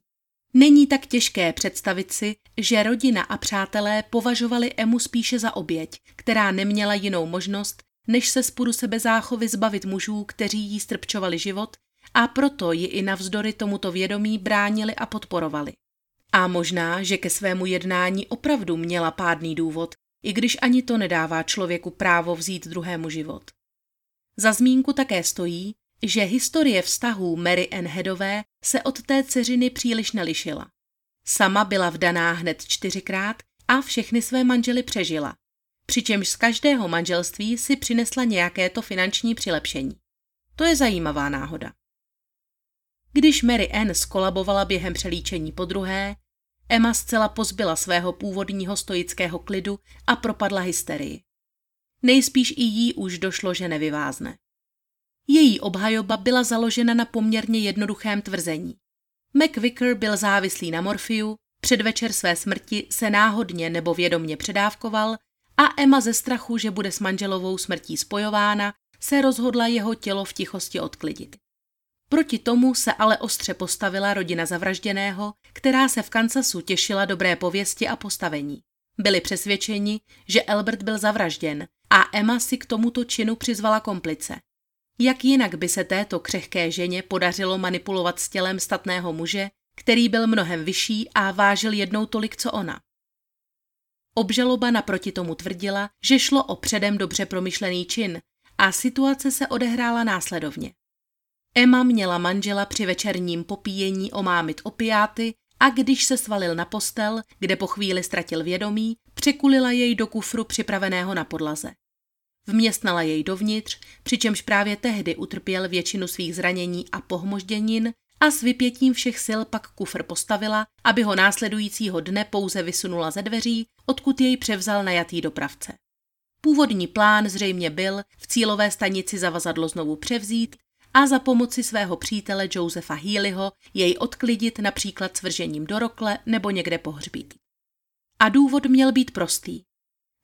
Není tak těžké představit si, že rodina a přátelé považovali Emu spíše za oběť, která neměla jinou možnost, než se z sebezáchovy zbavit mužů, kteří jí strpčovali život a proto ji i navzdory tomuto vědomí bránili a podporovali. A možná, že ke svému jednání opravdu měla pádný důvod, i když ani to nedává člověku právo vzít druhému život. Za zmínku také stojí, že historie vztahů Mary Ann Headové se od té dceřiny příliš nelišila. Sama byla vdaná hned čtyřikrát a všechny své manžely přežila, přičemž z každého manželství si přinesla nějaké to finanční přilepšení. To je zajímavá náhoda. Když Mary Ann skolabovala během přelíčení po druhé, Emma zcela pozbyla svého původního stoického klidu a propadla hysterii. Nejspíš i jí už došlo, že nevyvázne. Její obhajoba byla založena na poměrně jednoduchém tvrzení. McVicker byl závislý na morfiu, předvečer své smrti se náhodně nebo vědomně předávkoval a Emma ze strachu, že bude s manželovou smrtí spojována, se rozhodla jeho tělo v tichosti odklidit. Proti tomu se ale ostře postavila rodina zavražděného, která se v Kansasu těšila dobré pověsti a postavení. Byli přesvědčeni, že Albert byl zavražděn a Emma si k tomuto činu přizvala komplice. Jak jinak by se této křehké ženě podařilo manipulovat s tělem statného muže, který byl mnohem vyšší a vážil jednou tolik, co ona? Obžaloba naproti tomu tvrdila, že šlo o předem dobře promyšlený čin a situace se odehrála následovně. Emma měla manžela při večerním popíjení omámit opiáty a když se svalil na postel, kde po chvíli ztratil vědomí, překulila jej do kufru připraveného na podlaze. Vměstnala jej dovnitř, přičemž právě tehdy utrpěl většinu svých zranění a pohmožděnin a s vypětím všech sil pak kufr postavila, aby ho následujícího dne pouze vysunula ze dveří, odkud jej převzal najatý dopravce. Původní plán zřejmě byl v cílové stanici zavazadlo znovu převzít a za pomoci svého přítele Josefa Healyho jej odklidit například svržením do rokle nebo někde pohřbít. A důvod měl být prostý.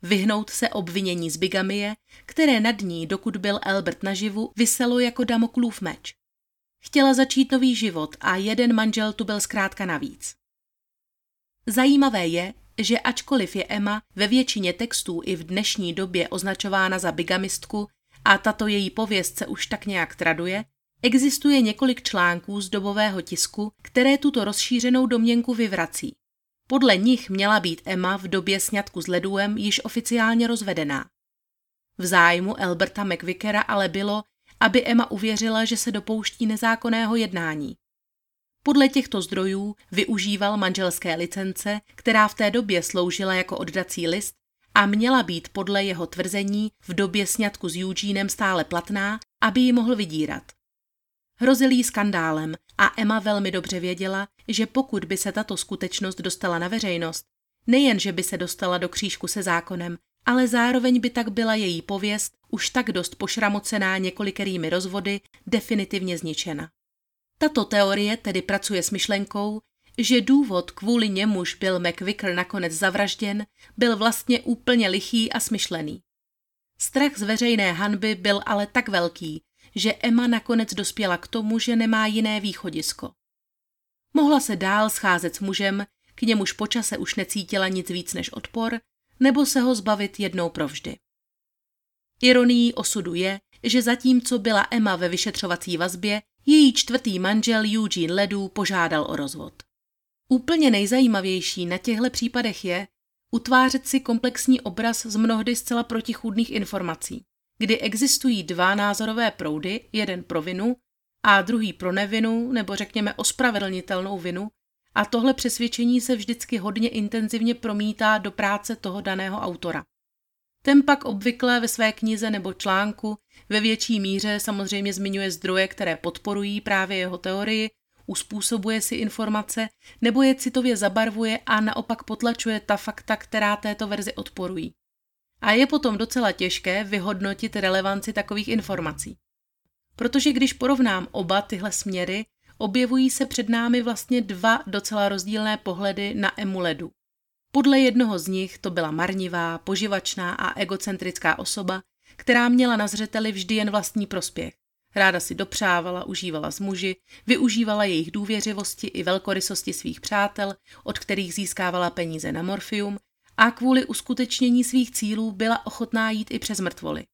Vyhnout se obvinění z bigamie, které nad ní, dokud byl Albert naživu, vyselo jako Damoklův meč. Chtěla začít nový život a jeden manžel tu byl zkrátka navíc. Zajímavé je, že ačkoliv je Emma ve většině textů i v dnešní době označována za bigamistku, a tato její pověst se už tak nějak traduje, existuje několik článků z dobového tisku, které tuto rozšířenou domněnku vyvrací. Podle nich měla být Emma v době sňatku s Leduem již oficiálně rozvedená. V zájmu Alberta McVickera ale bylo, aby Emma uvěřila, že se dopouští nezákonného jednání. Podle těchto zdrojů využíval manželské licence, která v té době sloužila jako oddací list a měla být podle jeho tvrzení v době sňatku s Eugenem stále platná, aby ji mohl vydírat. Hrozil jí skandálem a Emma velmi dobře věděla, že pokud by se tato skutečnost dostala na veřejnost, nejen, že by se dostala do křížku se zákonem, ale zároveň by tak byla její pověst, už tak dost pošramocená několikerými rozvody, definitivně zničena. Tato teorie tedy pracuje s myšlenkou, že důvod, kvůli němuž byl McVicker nakonec zavražděn, byl vlastně úplně lichý a smyšlený. Strach z veřejné hanby byl ale tak velký, že Emma nakonec dospěla k tomu, že nemá jiné východisko. Mohla se dál scházet s mužem, k němuž počase už necítila nic víc než odpor, nebo se ho zbavit jednou provždy. Ironií osudu je, že zatímco byla Emma ve vyšetřovací vazbě, její čtvrtý manžel Eugene Ledu požádal o rozvod. Úplně nejzajímavější na těchto případech je utvářet si komplexní obraz z mnohdy zcela protichůdných informací, kdy existují dva názorové proudy, jeden pro vinu a druhý pro nevinu nebo řekněme ospravedlnitelnou vinu a tohle přesvědčení se vždycky hodně intenzivně promítá do práce toho daného autora. Ten pak obvykle ve své knize nebo článku ve větší míře samozřejmě zmiňuje zdroje, které podporují právě jeho teorii, uspůsobuje si informace nebo je citově zabarvuje a naopak potlačuje ta fakta, která této verzi odporují. A je potom docela těžké vyhodnotit relevanci takových informací. Protože když porovnám oba tyhle směry, objevují se před námi vlastně dva docela rozdílné pohledy na emuledu. Podle jednoho z nich to byla marnivá, poživačná a egocentrická osoba, která měla na zřeteli vždy jen vlastní prospěch. Ráda si dopřávala, užívala z muži, využívala jejich důvěřivosti i velkorysosti svých přátel, od kterých získávala peníze na morfium a kvůli uskutečnění svých cílů byla ochotná jít i přes mrtvoly.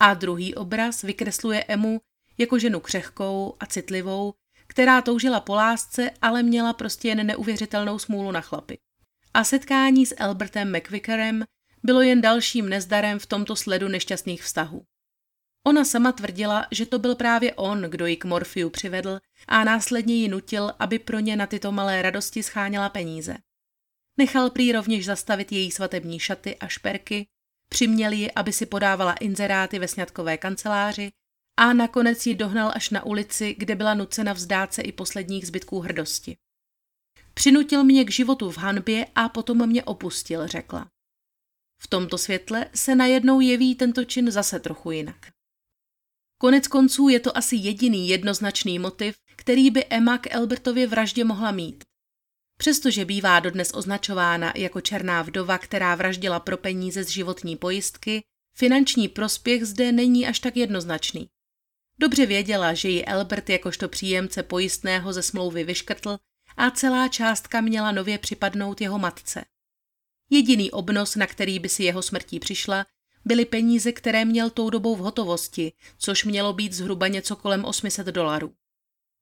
A druhý obraz vykresluje Emu jako ženu křehkou a citlivou, která toužila po lásce, ale měla prostě jen neuvěřitelnou smůlu na chlapy. A setkání s Albertem McVickerem bylo jen dalším nezdarem v tomto sledu nešťastných vztahů. Ona sama tvrdila, že to byl právě on, kdo ji k Morfiu přivedl a následně ji nutil, aby pro ně na tyto malé radosti scháněla peníze. Nechal prý rovněž zastavit její svatební šaty a šperky, přiměl ji, aby si podávala inzeráty ve sňatkové kanceláři a nakonec ji dohnal až na ulici, kde byla nucena vzdát se i posledních zbytků hrdosti. Přinutil mě k životu v hanbě a potom mě opustil, řekla. V tomto světle se najednou jeví tento čin zase trochu jinak. Konec konců je to asi jediný jednoznačný motiv, který by Emma k Albertově vraždě mohla mít. Přestože bývá dodnes označována jako černá vdova, která vraždila pro peníze z životní pojistky, finanční prospěch zde není až tak jednoznačný. Dobře věděla, že ji Albert jakožto příjemce pojistného ze smlouvy vyškrtl a celá částka měla nově připadnout jeho matce. Jediný obnos, na který by si jeho smrtí přišla, byly peníze, které měl tou dobou v hotovosti, což mělo být zhruba něco kolem 800 dolarů.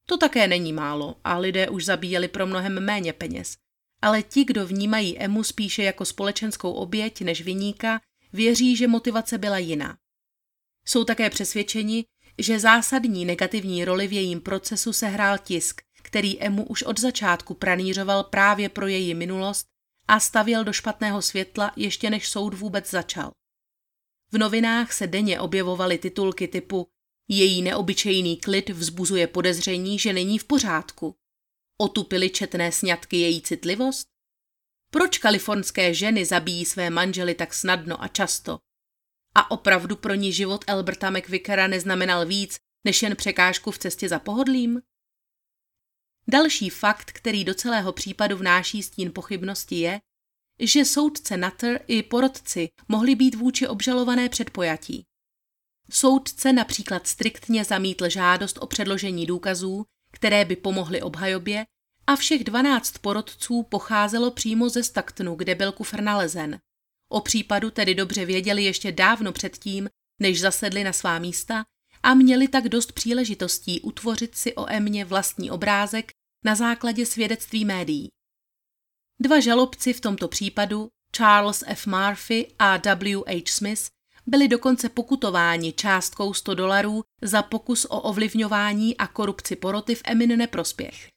To také není málo a lidé už zabíjeli pro mnohem méně peněz. Ale ti, kdo vnímají Emu spíše jako společenskou oběť než viníka, věří, že motivace byla jiná. Jsou také přesvědčeni, že zásadní negativní roli v jejím procesu sehrál tisk, který Emu už od začátku pranířoval právě pro její minulost a stavěl do špatného světla ještě než soud vůbec začal. V novinách se denně objevovaly titulky typu Její neobyčejný klid vzbuzuje podezření, že není v pořádku. Otupily četné sňatky její citlivost? Proč kalifornské ženy zabíjí své manžely tak snadno a často? A opravdu pro ní život Alberta McVickera neznamenal víc, než jen překážku v cestě za pohodlím? Další fakt, který do celého případu vnáší stín pochybnosti je, že soudce Nutter i porodci mohli být vůči obžalované předpojatí. Soudce například striktně zamítl žádost o předložení důkazů, které by pomohly obhajobě, a všech 12 porodců pocházelo přímo ze Staktonu, kde byl kufr nalezen. O případu tedy dobře věděli ještě dávno předtím, než zasedli na svá místa a měli tak dost příležitostí utvořit si o Emě vlastní obrázek na základě svědectví médií. Dva žalobci v tomto případu, Charles F. Murphy a W. H. Smith, byli dokonce pokutováni částkou 100 dolarů za pokus o ovlivňování a korupci poroty v Emin neprospěch.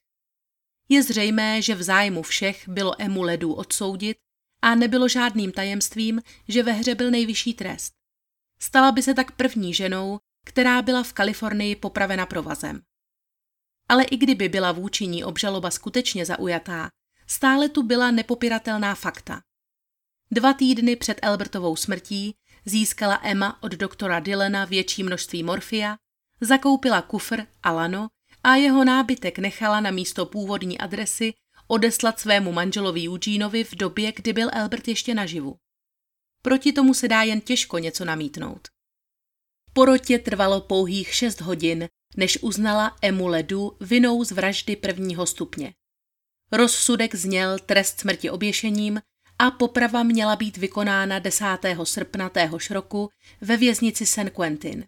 Je zřejmé, že v zájmu všech bylo Emu Ledu odsoudit a nebylo žádným tajemstvím, že ve hře byl nejvyšší trest. Stala by se tak první ženou, která byla v Kalifornii popravena provazem. Ale i kdyby byla vůči ní obžaloba skutečně zaujatá, stále tu byla nepopiratelná fakta. Dva týdny před Albertovou smrtí získala Emma od doktora Dylana větší množství morfia, zakoupila kufr a lano a jeho nábytek nechala na místo původní adresy odeslat svému manželovi Eugeneovi v době, kdy byl Albert ještě naživu. Proti tomu se dá jen těžko něco namítnout. Porotě trvalo pouhých šest hodin, než uznala Emu Ledu vinou z vraždy prvního stupně. Rozsudek zněl trest smrti oběšením a poprava měla být vykonána 10. srpna téhož roku ve věznici San Quentin.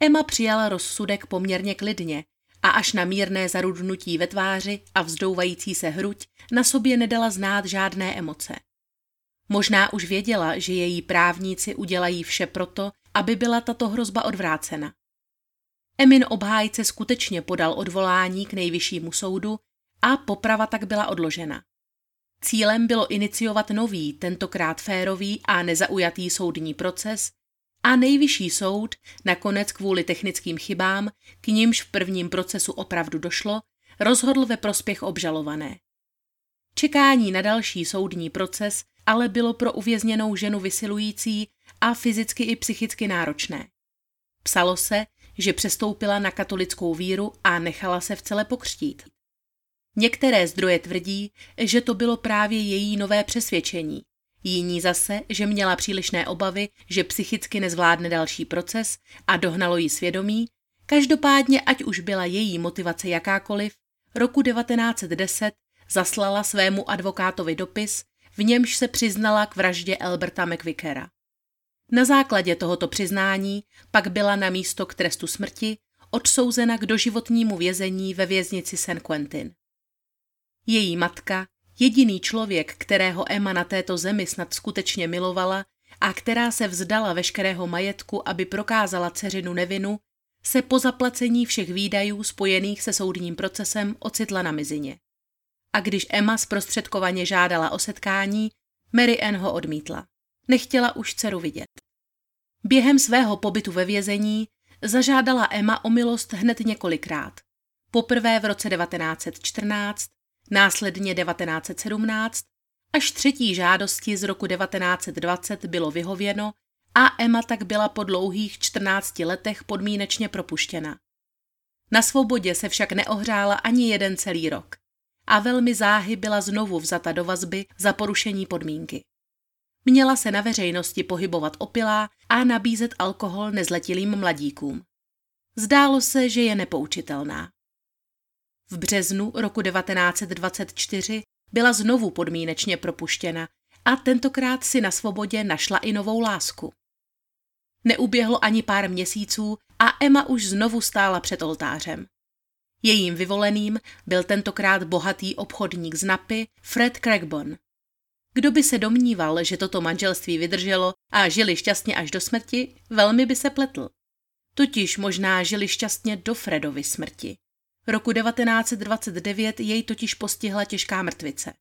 Emma přijala rozsudek poměrně klidně a až na mírné zarudnutí ve tváři a vzdouvající se hruď na sobě nedala znát žádné emoce. Možná už věděla, že její právníci udělají vše proto, aby byla tato hrozba odvrácena. Emin obhájce skutečně podal odvolání k nejvyššímu soudu a poprava tak byla odložena. Cílem bylo iniciovat nový, tentokrát férový a nezaujatý soudní proces a nejvyšší soud nakonec kvůli technickým chybám, k nímž v prvním procesu opravdu došlo, rozhodl ve prospěch obžalované. Čekání na další soudní proces ale bylo pro uvězněnou ženu vysilující a fyzicky i psychicky náročné. Psalo se, že přestoupila na katolickou víru a nechala se vcele pokřtít. Některé zdroje tvrdí, že to bylo právě její nové přesvědčení. Jiní zase, že měla přílišné obavy, že psychicky nezvládne další proces a dohnalo jí svědomí. Každopádně, ať už byla její motivace jakákoliv, roku 1910 zaslala svému advokátovi dopis, v němž se přiznala k vraždě Alberta McVickera. Na základě tohoto přiznání pak byla na místo k trestu smrti odsouzena k doživotnímu vězení ve věznici San Quentin. Její matka, jediný člověk, kterého Emma na této zemi snad skutečně milovala a která se vzdala veškerého majetku, aby prokázala dceřinu nevinu, se po zaplacení všech výdajů spojených se soudním procesem ocitla na mizině. A když Emma zprostředkovaně žádala o setkání, Mary Ann ho odmítla. Nechtěla už dceru vidět. Během svého pobytu ve vězení zažádala Emma o milost hned několikrát. Poprvé v roce 1914, následně 1917, až třetí žádosti z roku 1920 bylo vyhověno a Emma tak byla po dlouhých 14 letech podmínečně propuštěna. Na svobodě se však neohřála ani jeden celý rok a velmi záhy byla znovu vzata do vazby za porušení podmínky. Měla se na veřejnosti pohybovat opilá a nabízet alkohol nezletilým mladíkům. Zdálo se, že je nepoučitelná. V březnu roku 1924 byla znovu podmínečně propuštěna a tentokrát si na svobodě našla i novou lásku. Neuběhlo ani pár měsíců a Emma už znovu stála před oltářem. Jejím vyvoleným byl tentokrát bohatý obchodník z Napy Fred Craigborn. Kdo by se domníval, že toto manželství vydrželo a žili šťastně až do smrti, velmi by se pletl. Totiž možná žili šťastně do Fredovy smrti. Roku 1929 jej totiž postihla těžká mrtvice.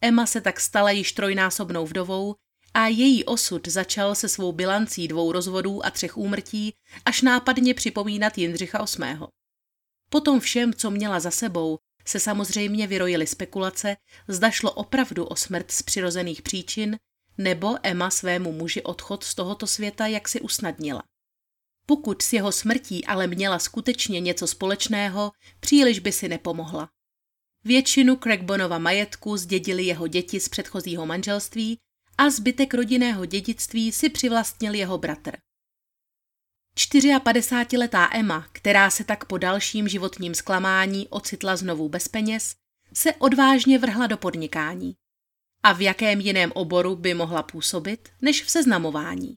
Emma se tak stala již trojnásobnou vdovou a její osud začal se svou bilancí dvou rozvodů a třech úmrtí až nápadně připomínat Jindřicha VIII. Potom všem, co měla za sebou, se samozřejmě vyrojily spekulace, zda šlo opravdu o smrt z přirozených příčin, nebo Emma svému muži odchod z tohoto světa jak si usnadnila. Pokud s jeho smrtí ale měla skutečně něco společného, příliš by si nepomohla. Většinu Craigbonova majetku zdědili jeho děti z předchozího manželství a zbytek rodinného dědictví si přivlastnil jeho bratr. 54-letá Emma, která se tak po dalším životním zklamání ocitla znovu bez peněz, se odvážně vrhla do podnikání. A v jakém jiném oboru by mohla působit, než v seznamování?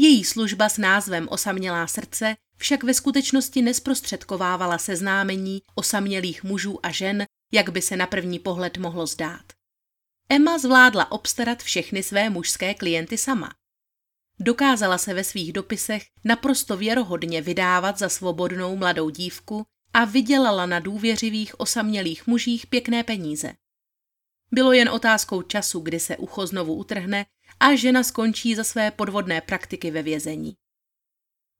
Její služba s názvem Osamělá srdce však ve skutečnosti nesprostředkovávala seznámení osamělých mužů a žen, jak by se na první pohled mohlo zdát. Emma zvládla obstarat všechny své mužské klienty sama. Dokázala se ve svých dopisech naprosto věrohodně vydávat za svobodnou mladou dívku a vydělala na důvěřivých osamělých mužích pěkné peníze. Bylo jen otázkou času, kdy se ucho znovu utrhne a žena skončí za své podvodné praktiky ve vězení.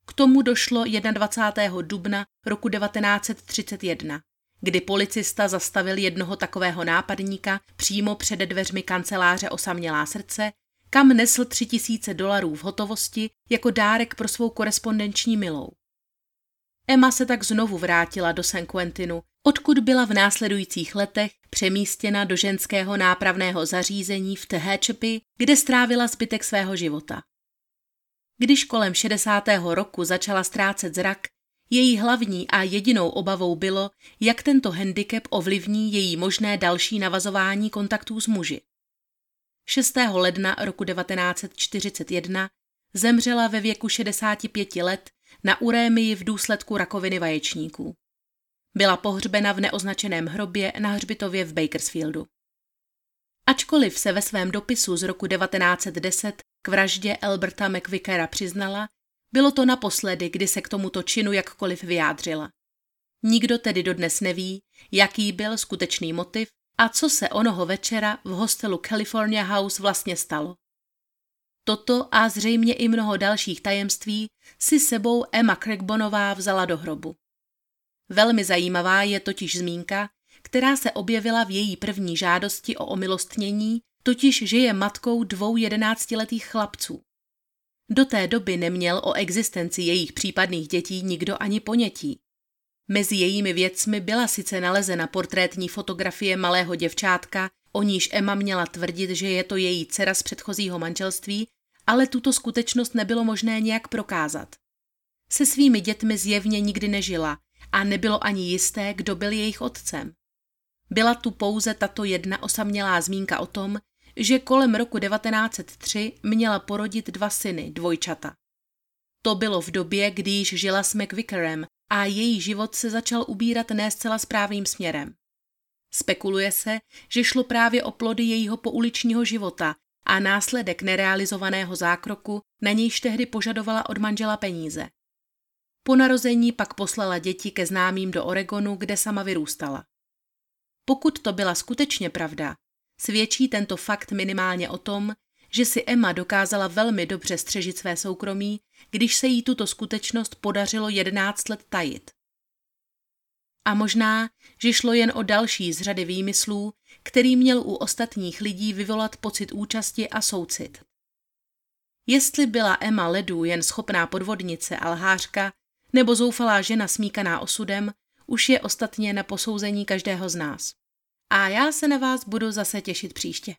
K tomu došlo 21. dubna roku 1931, kdy policista zastavil jednoho takového nápadníka přímo před dveřmi kanceláře Osamělá srdce kam nesl tři tisíce dolarů v hotovosti jako dárek pro svou korespondenční milou. Emma se tak znovu vrátila do San Quentinu, odkud byla v následujících letech přemístěna do ženského nápravného zařízení v Tehachapi, kde strávila zbytek svého života. Když kolem 60. roku začala ztrácet zrak, její hlavní a jedinou obavou bylo, jak tento handicap ovlivní její možné další navazování kontaktů s muži. 6. ledna roku 1941 zemřela ve věku 65 let na urémii v důsledku rakoviny vaječníků. Byla pohřbena v neoznačeném hrobě na hřbitově v Bakersfieldu. Ačkoliv se ve svém dopisu z roku 1910 k vraždě Alberta McVickera přiznala, bylo to naposledy, kdy se k tomuto činu jakkoliv vyjádřila. Nikdo tedy dodnes neví, jaký byl skutečný motiv a co se onoho večera v hostelu California House vlastně stalo. Toto a zřejmě i mnoho dalších tajemství si sebou Emma Craigbonová vzala do hrobu. Velmi zajímavá je totiž zmínka, která se objevila v její první žádosti o omilostnění, totiž že je matkou dvou jedenáctiletých chlapců. Do té doby neměl o existenci jejich případných dětí nikdo ani ponětí. Mezi jejími věcmi byla sice nalezena portrétní fotografie malého děvčátka, o níž Emma měla tvrdit, že je to její dcera z předchozího manželství, ale tuto skutečnost nebylo možné nějak prokázat. Se svými dětmi zjevně nikdy nežila a nebylo ani jisté, kdo byl jejich otcem. Byla tu pouze tato jedna osamělá zmínka o tom, že kolem roku 1903 měla porodit dva syny, dvojčata. To bylo v době, kdy již žila s McVickerem a její život se začal ubírat ne zcela správným směrem. Spekuluje se, že šlo právě o plody jejího pouličního života a následek nerealizovaného zákroku, na nějž tehdy požadovala od manžela peníze. Po narození pak poslala děti ke známým do Oregonu, kde sama vyrůstala. Pokud to byla skutečně pravda, svědčí tento fakt minimálně o tom, že si Emma dokázala velmi dobře střežit své soukromí, když se jí tuto skutečnost podařilo 11 let tajit. A možná, že šlo jen o další z řady výmyslů, který měl u ostatních lidí vyvolat pocit účasti a soucit. Jestli byla Emma Ledu jen schopná podvodnice a lhářka, nebo zoufalá žena smíkaná osudem, už je ostatně na posouzení každého z nás. A já se na vás budu zase těšit příště.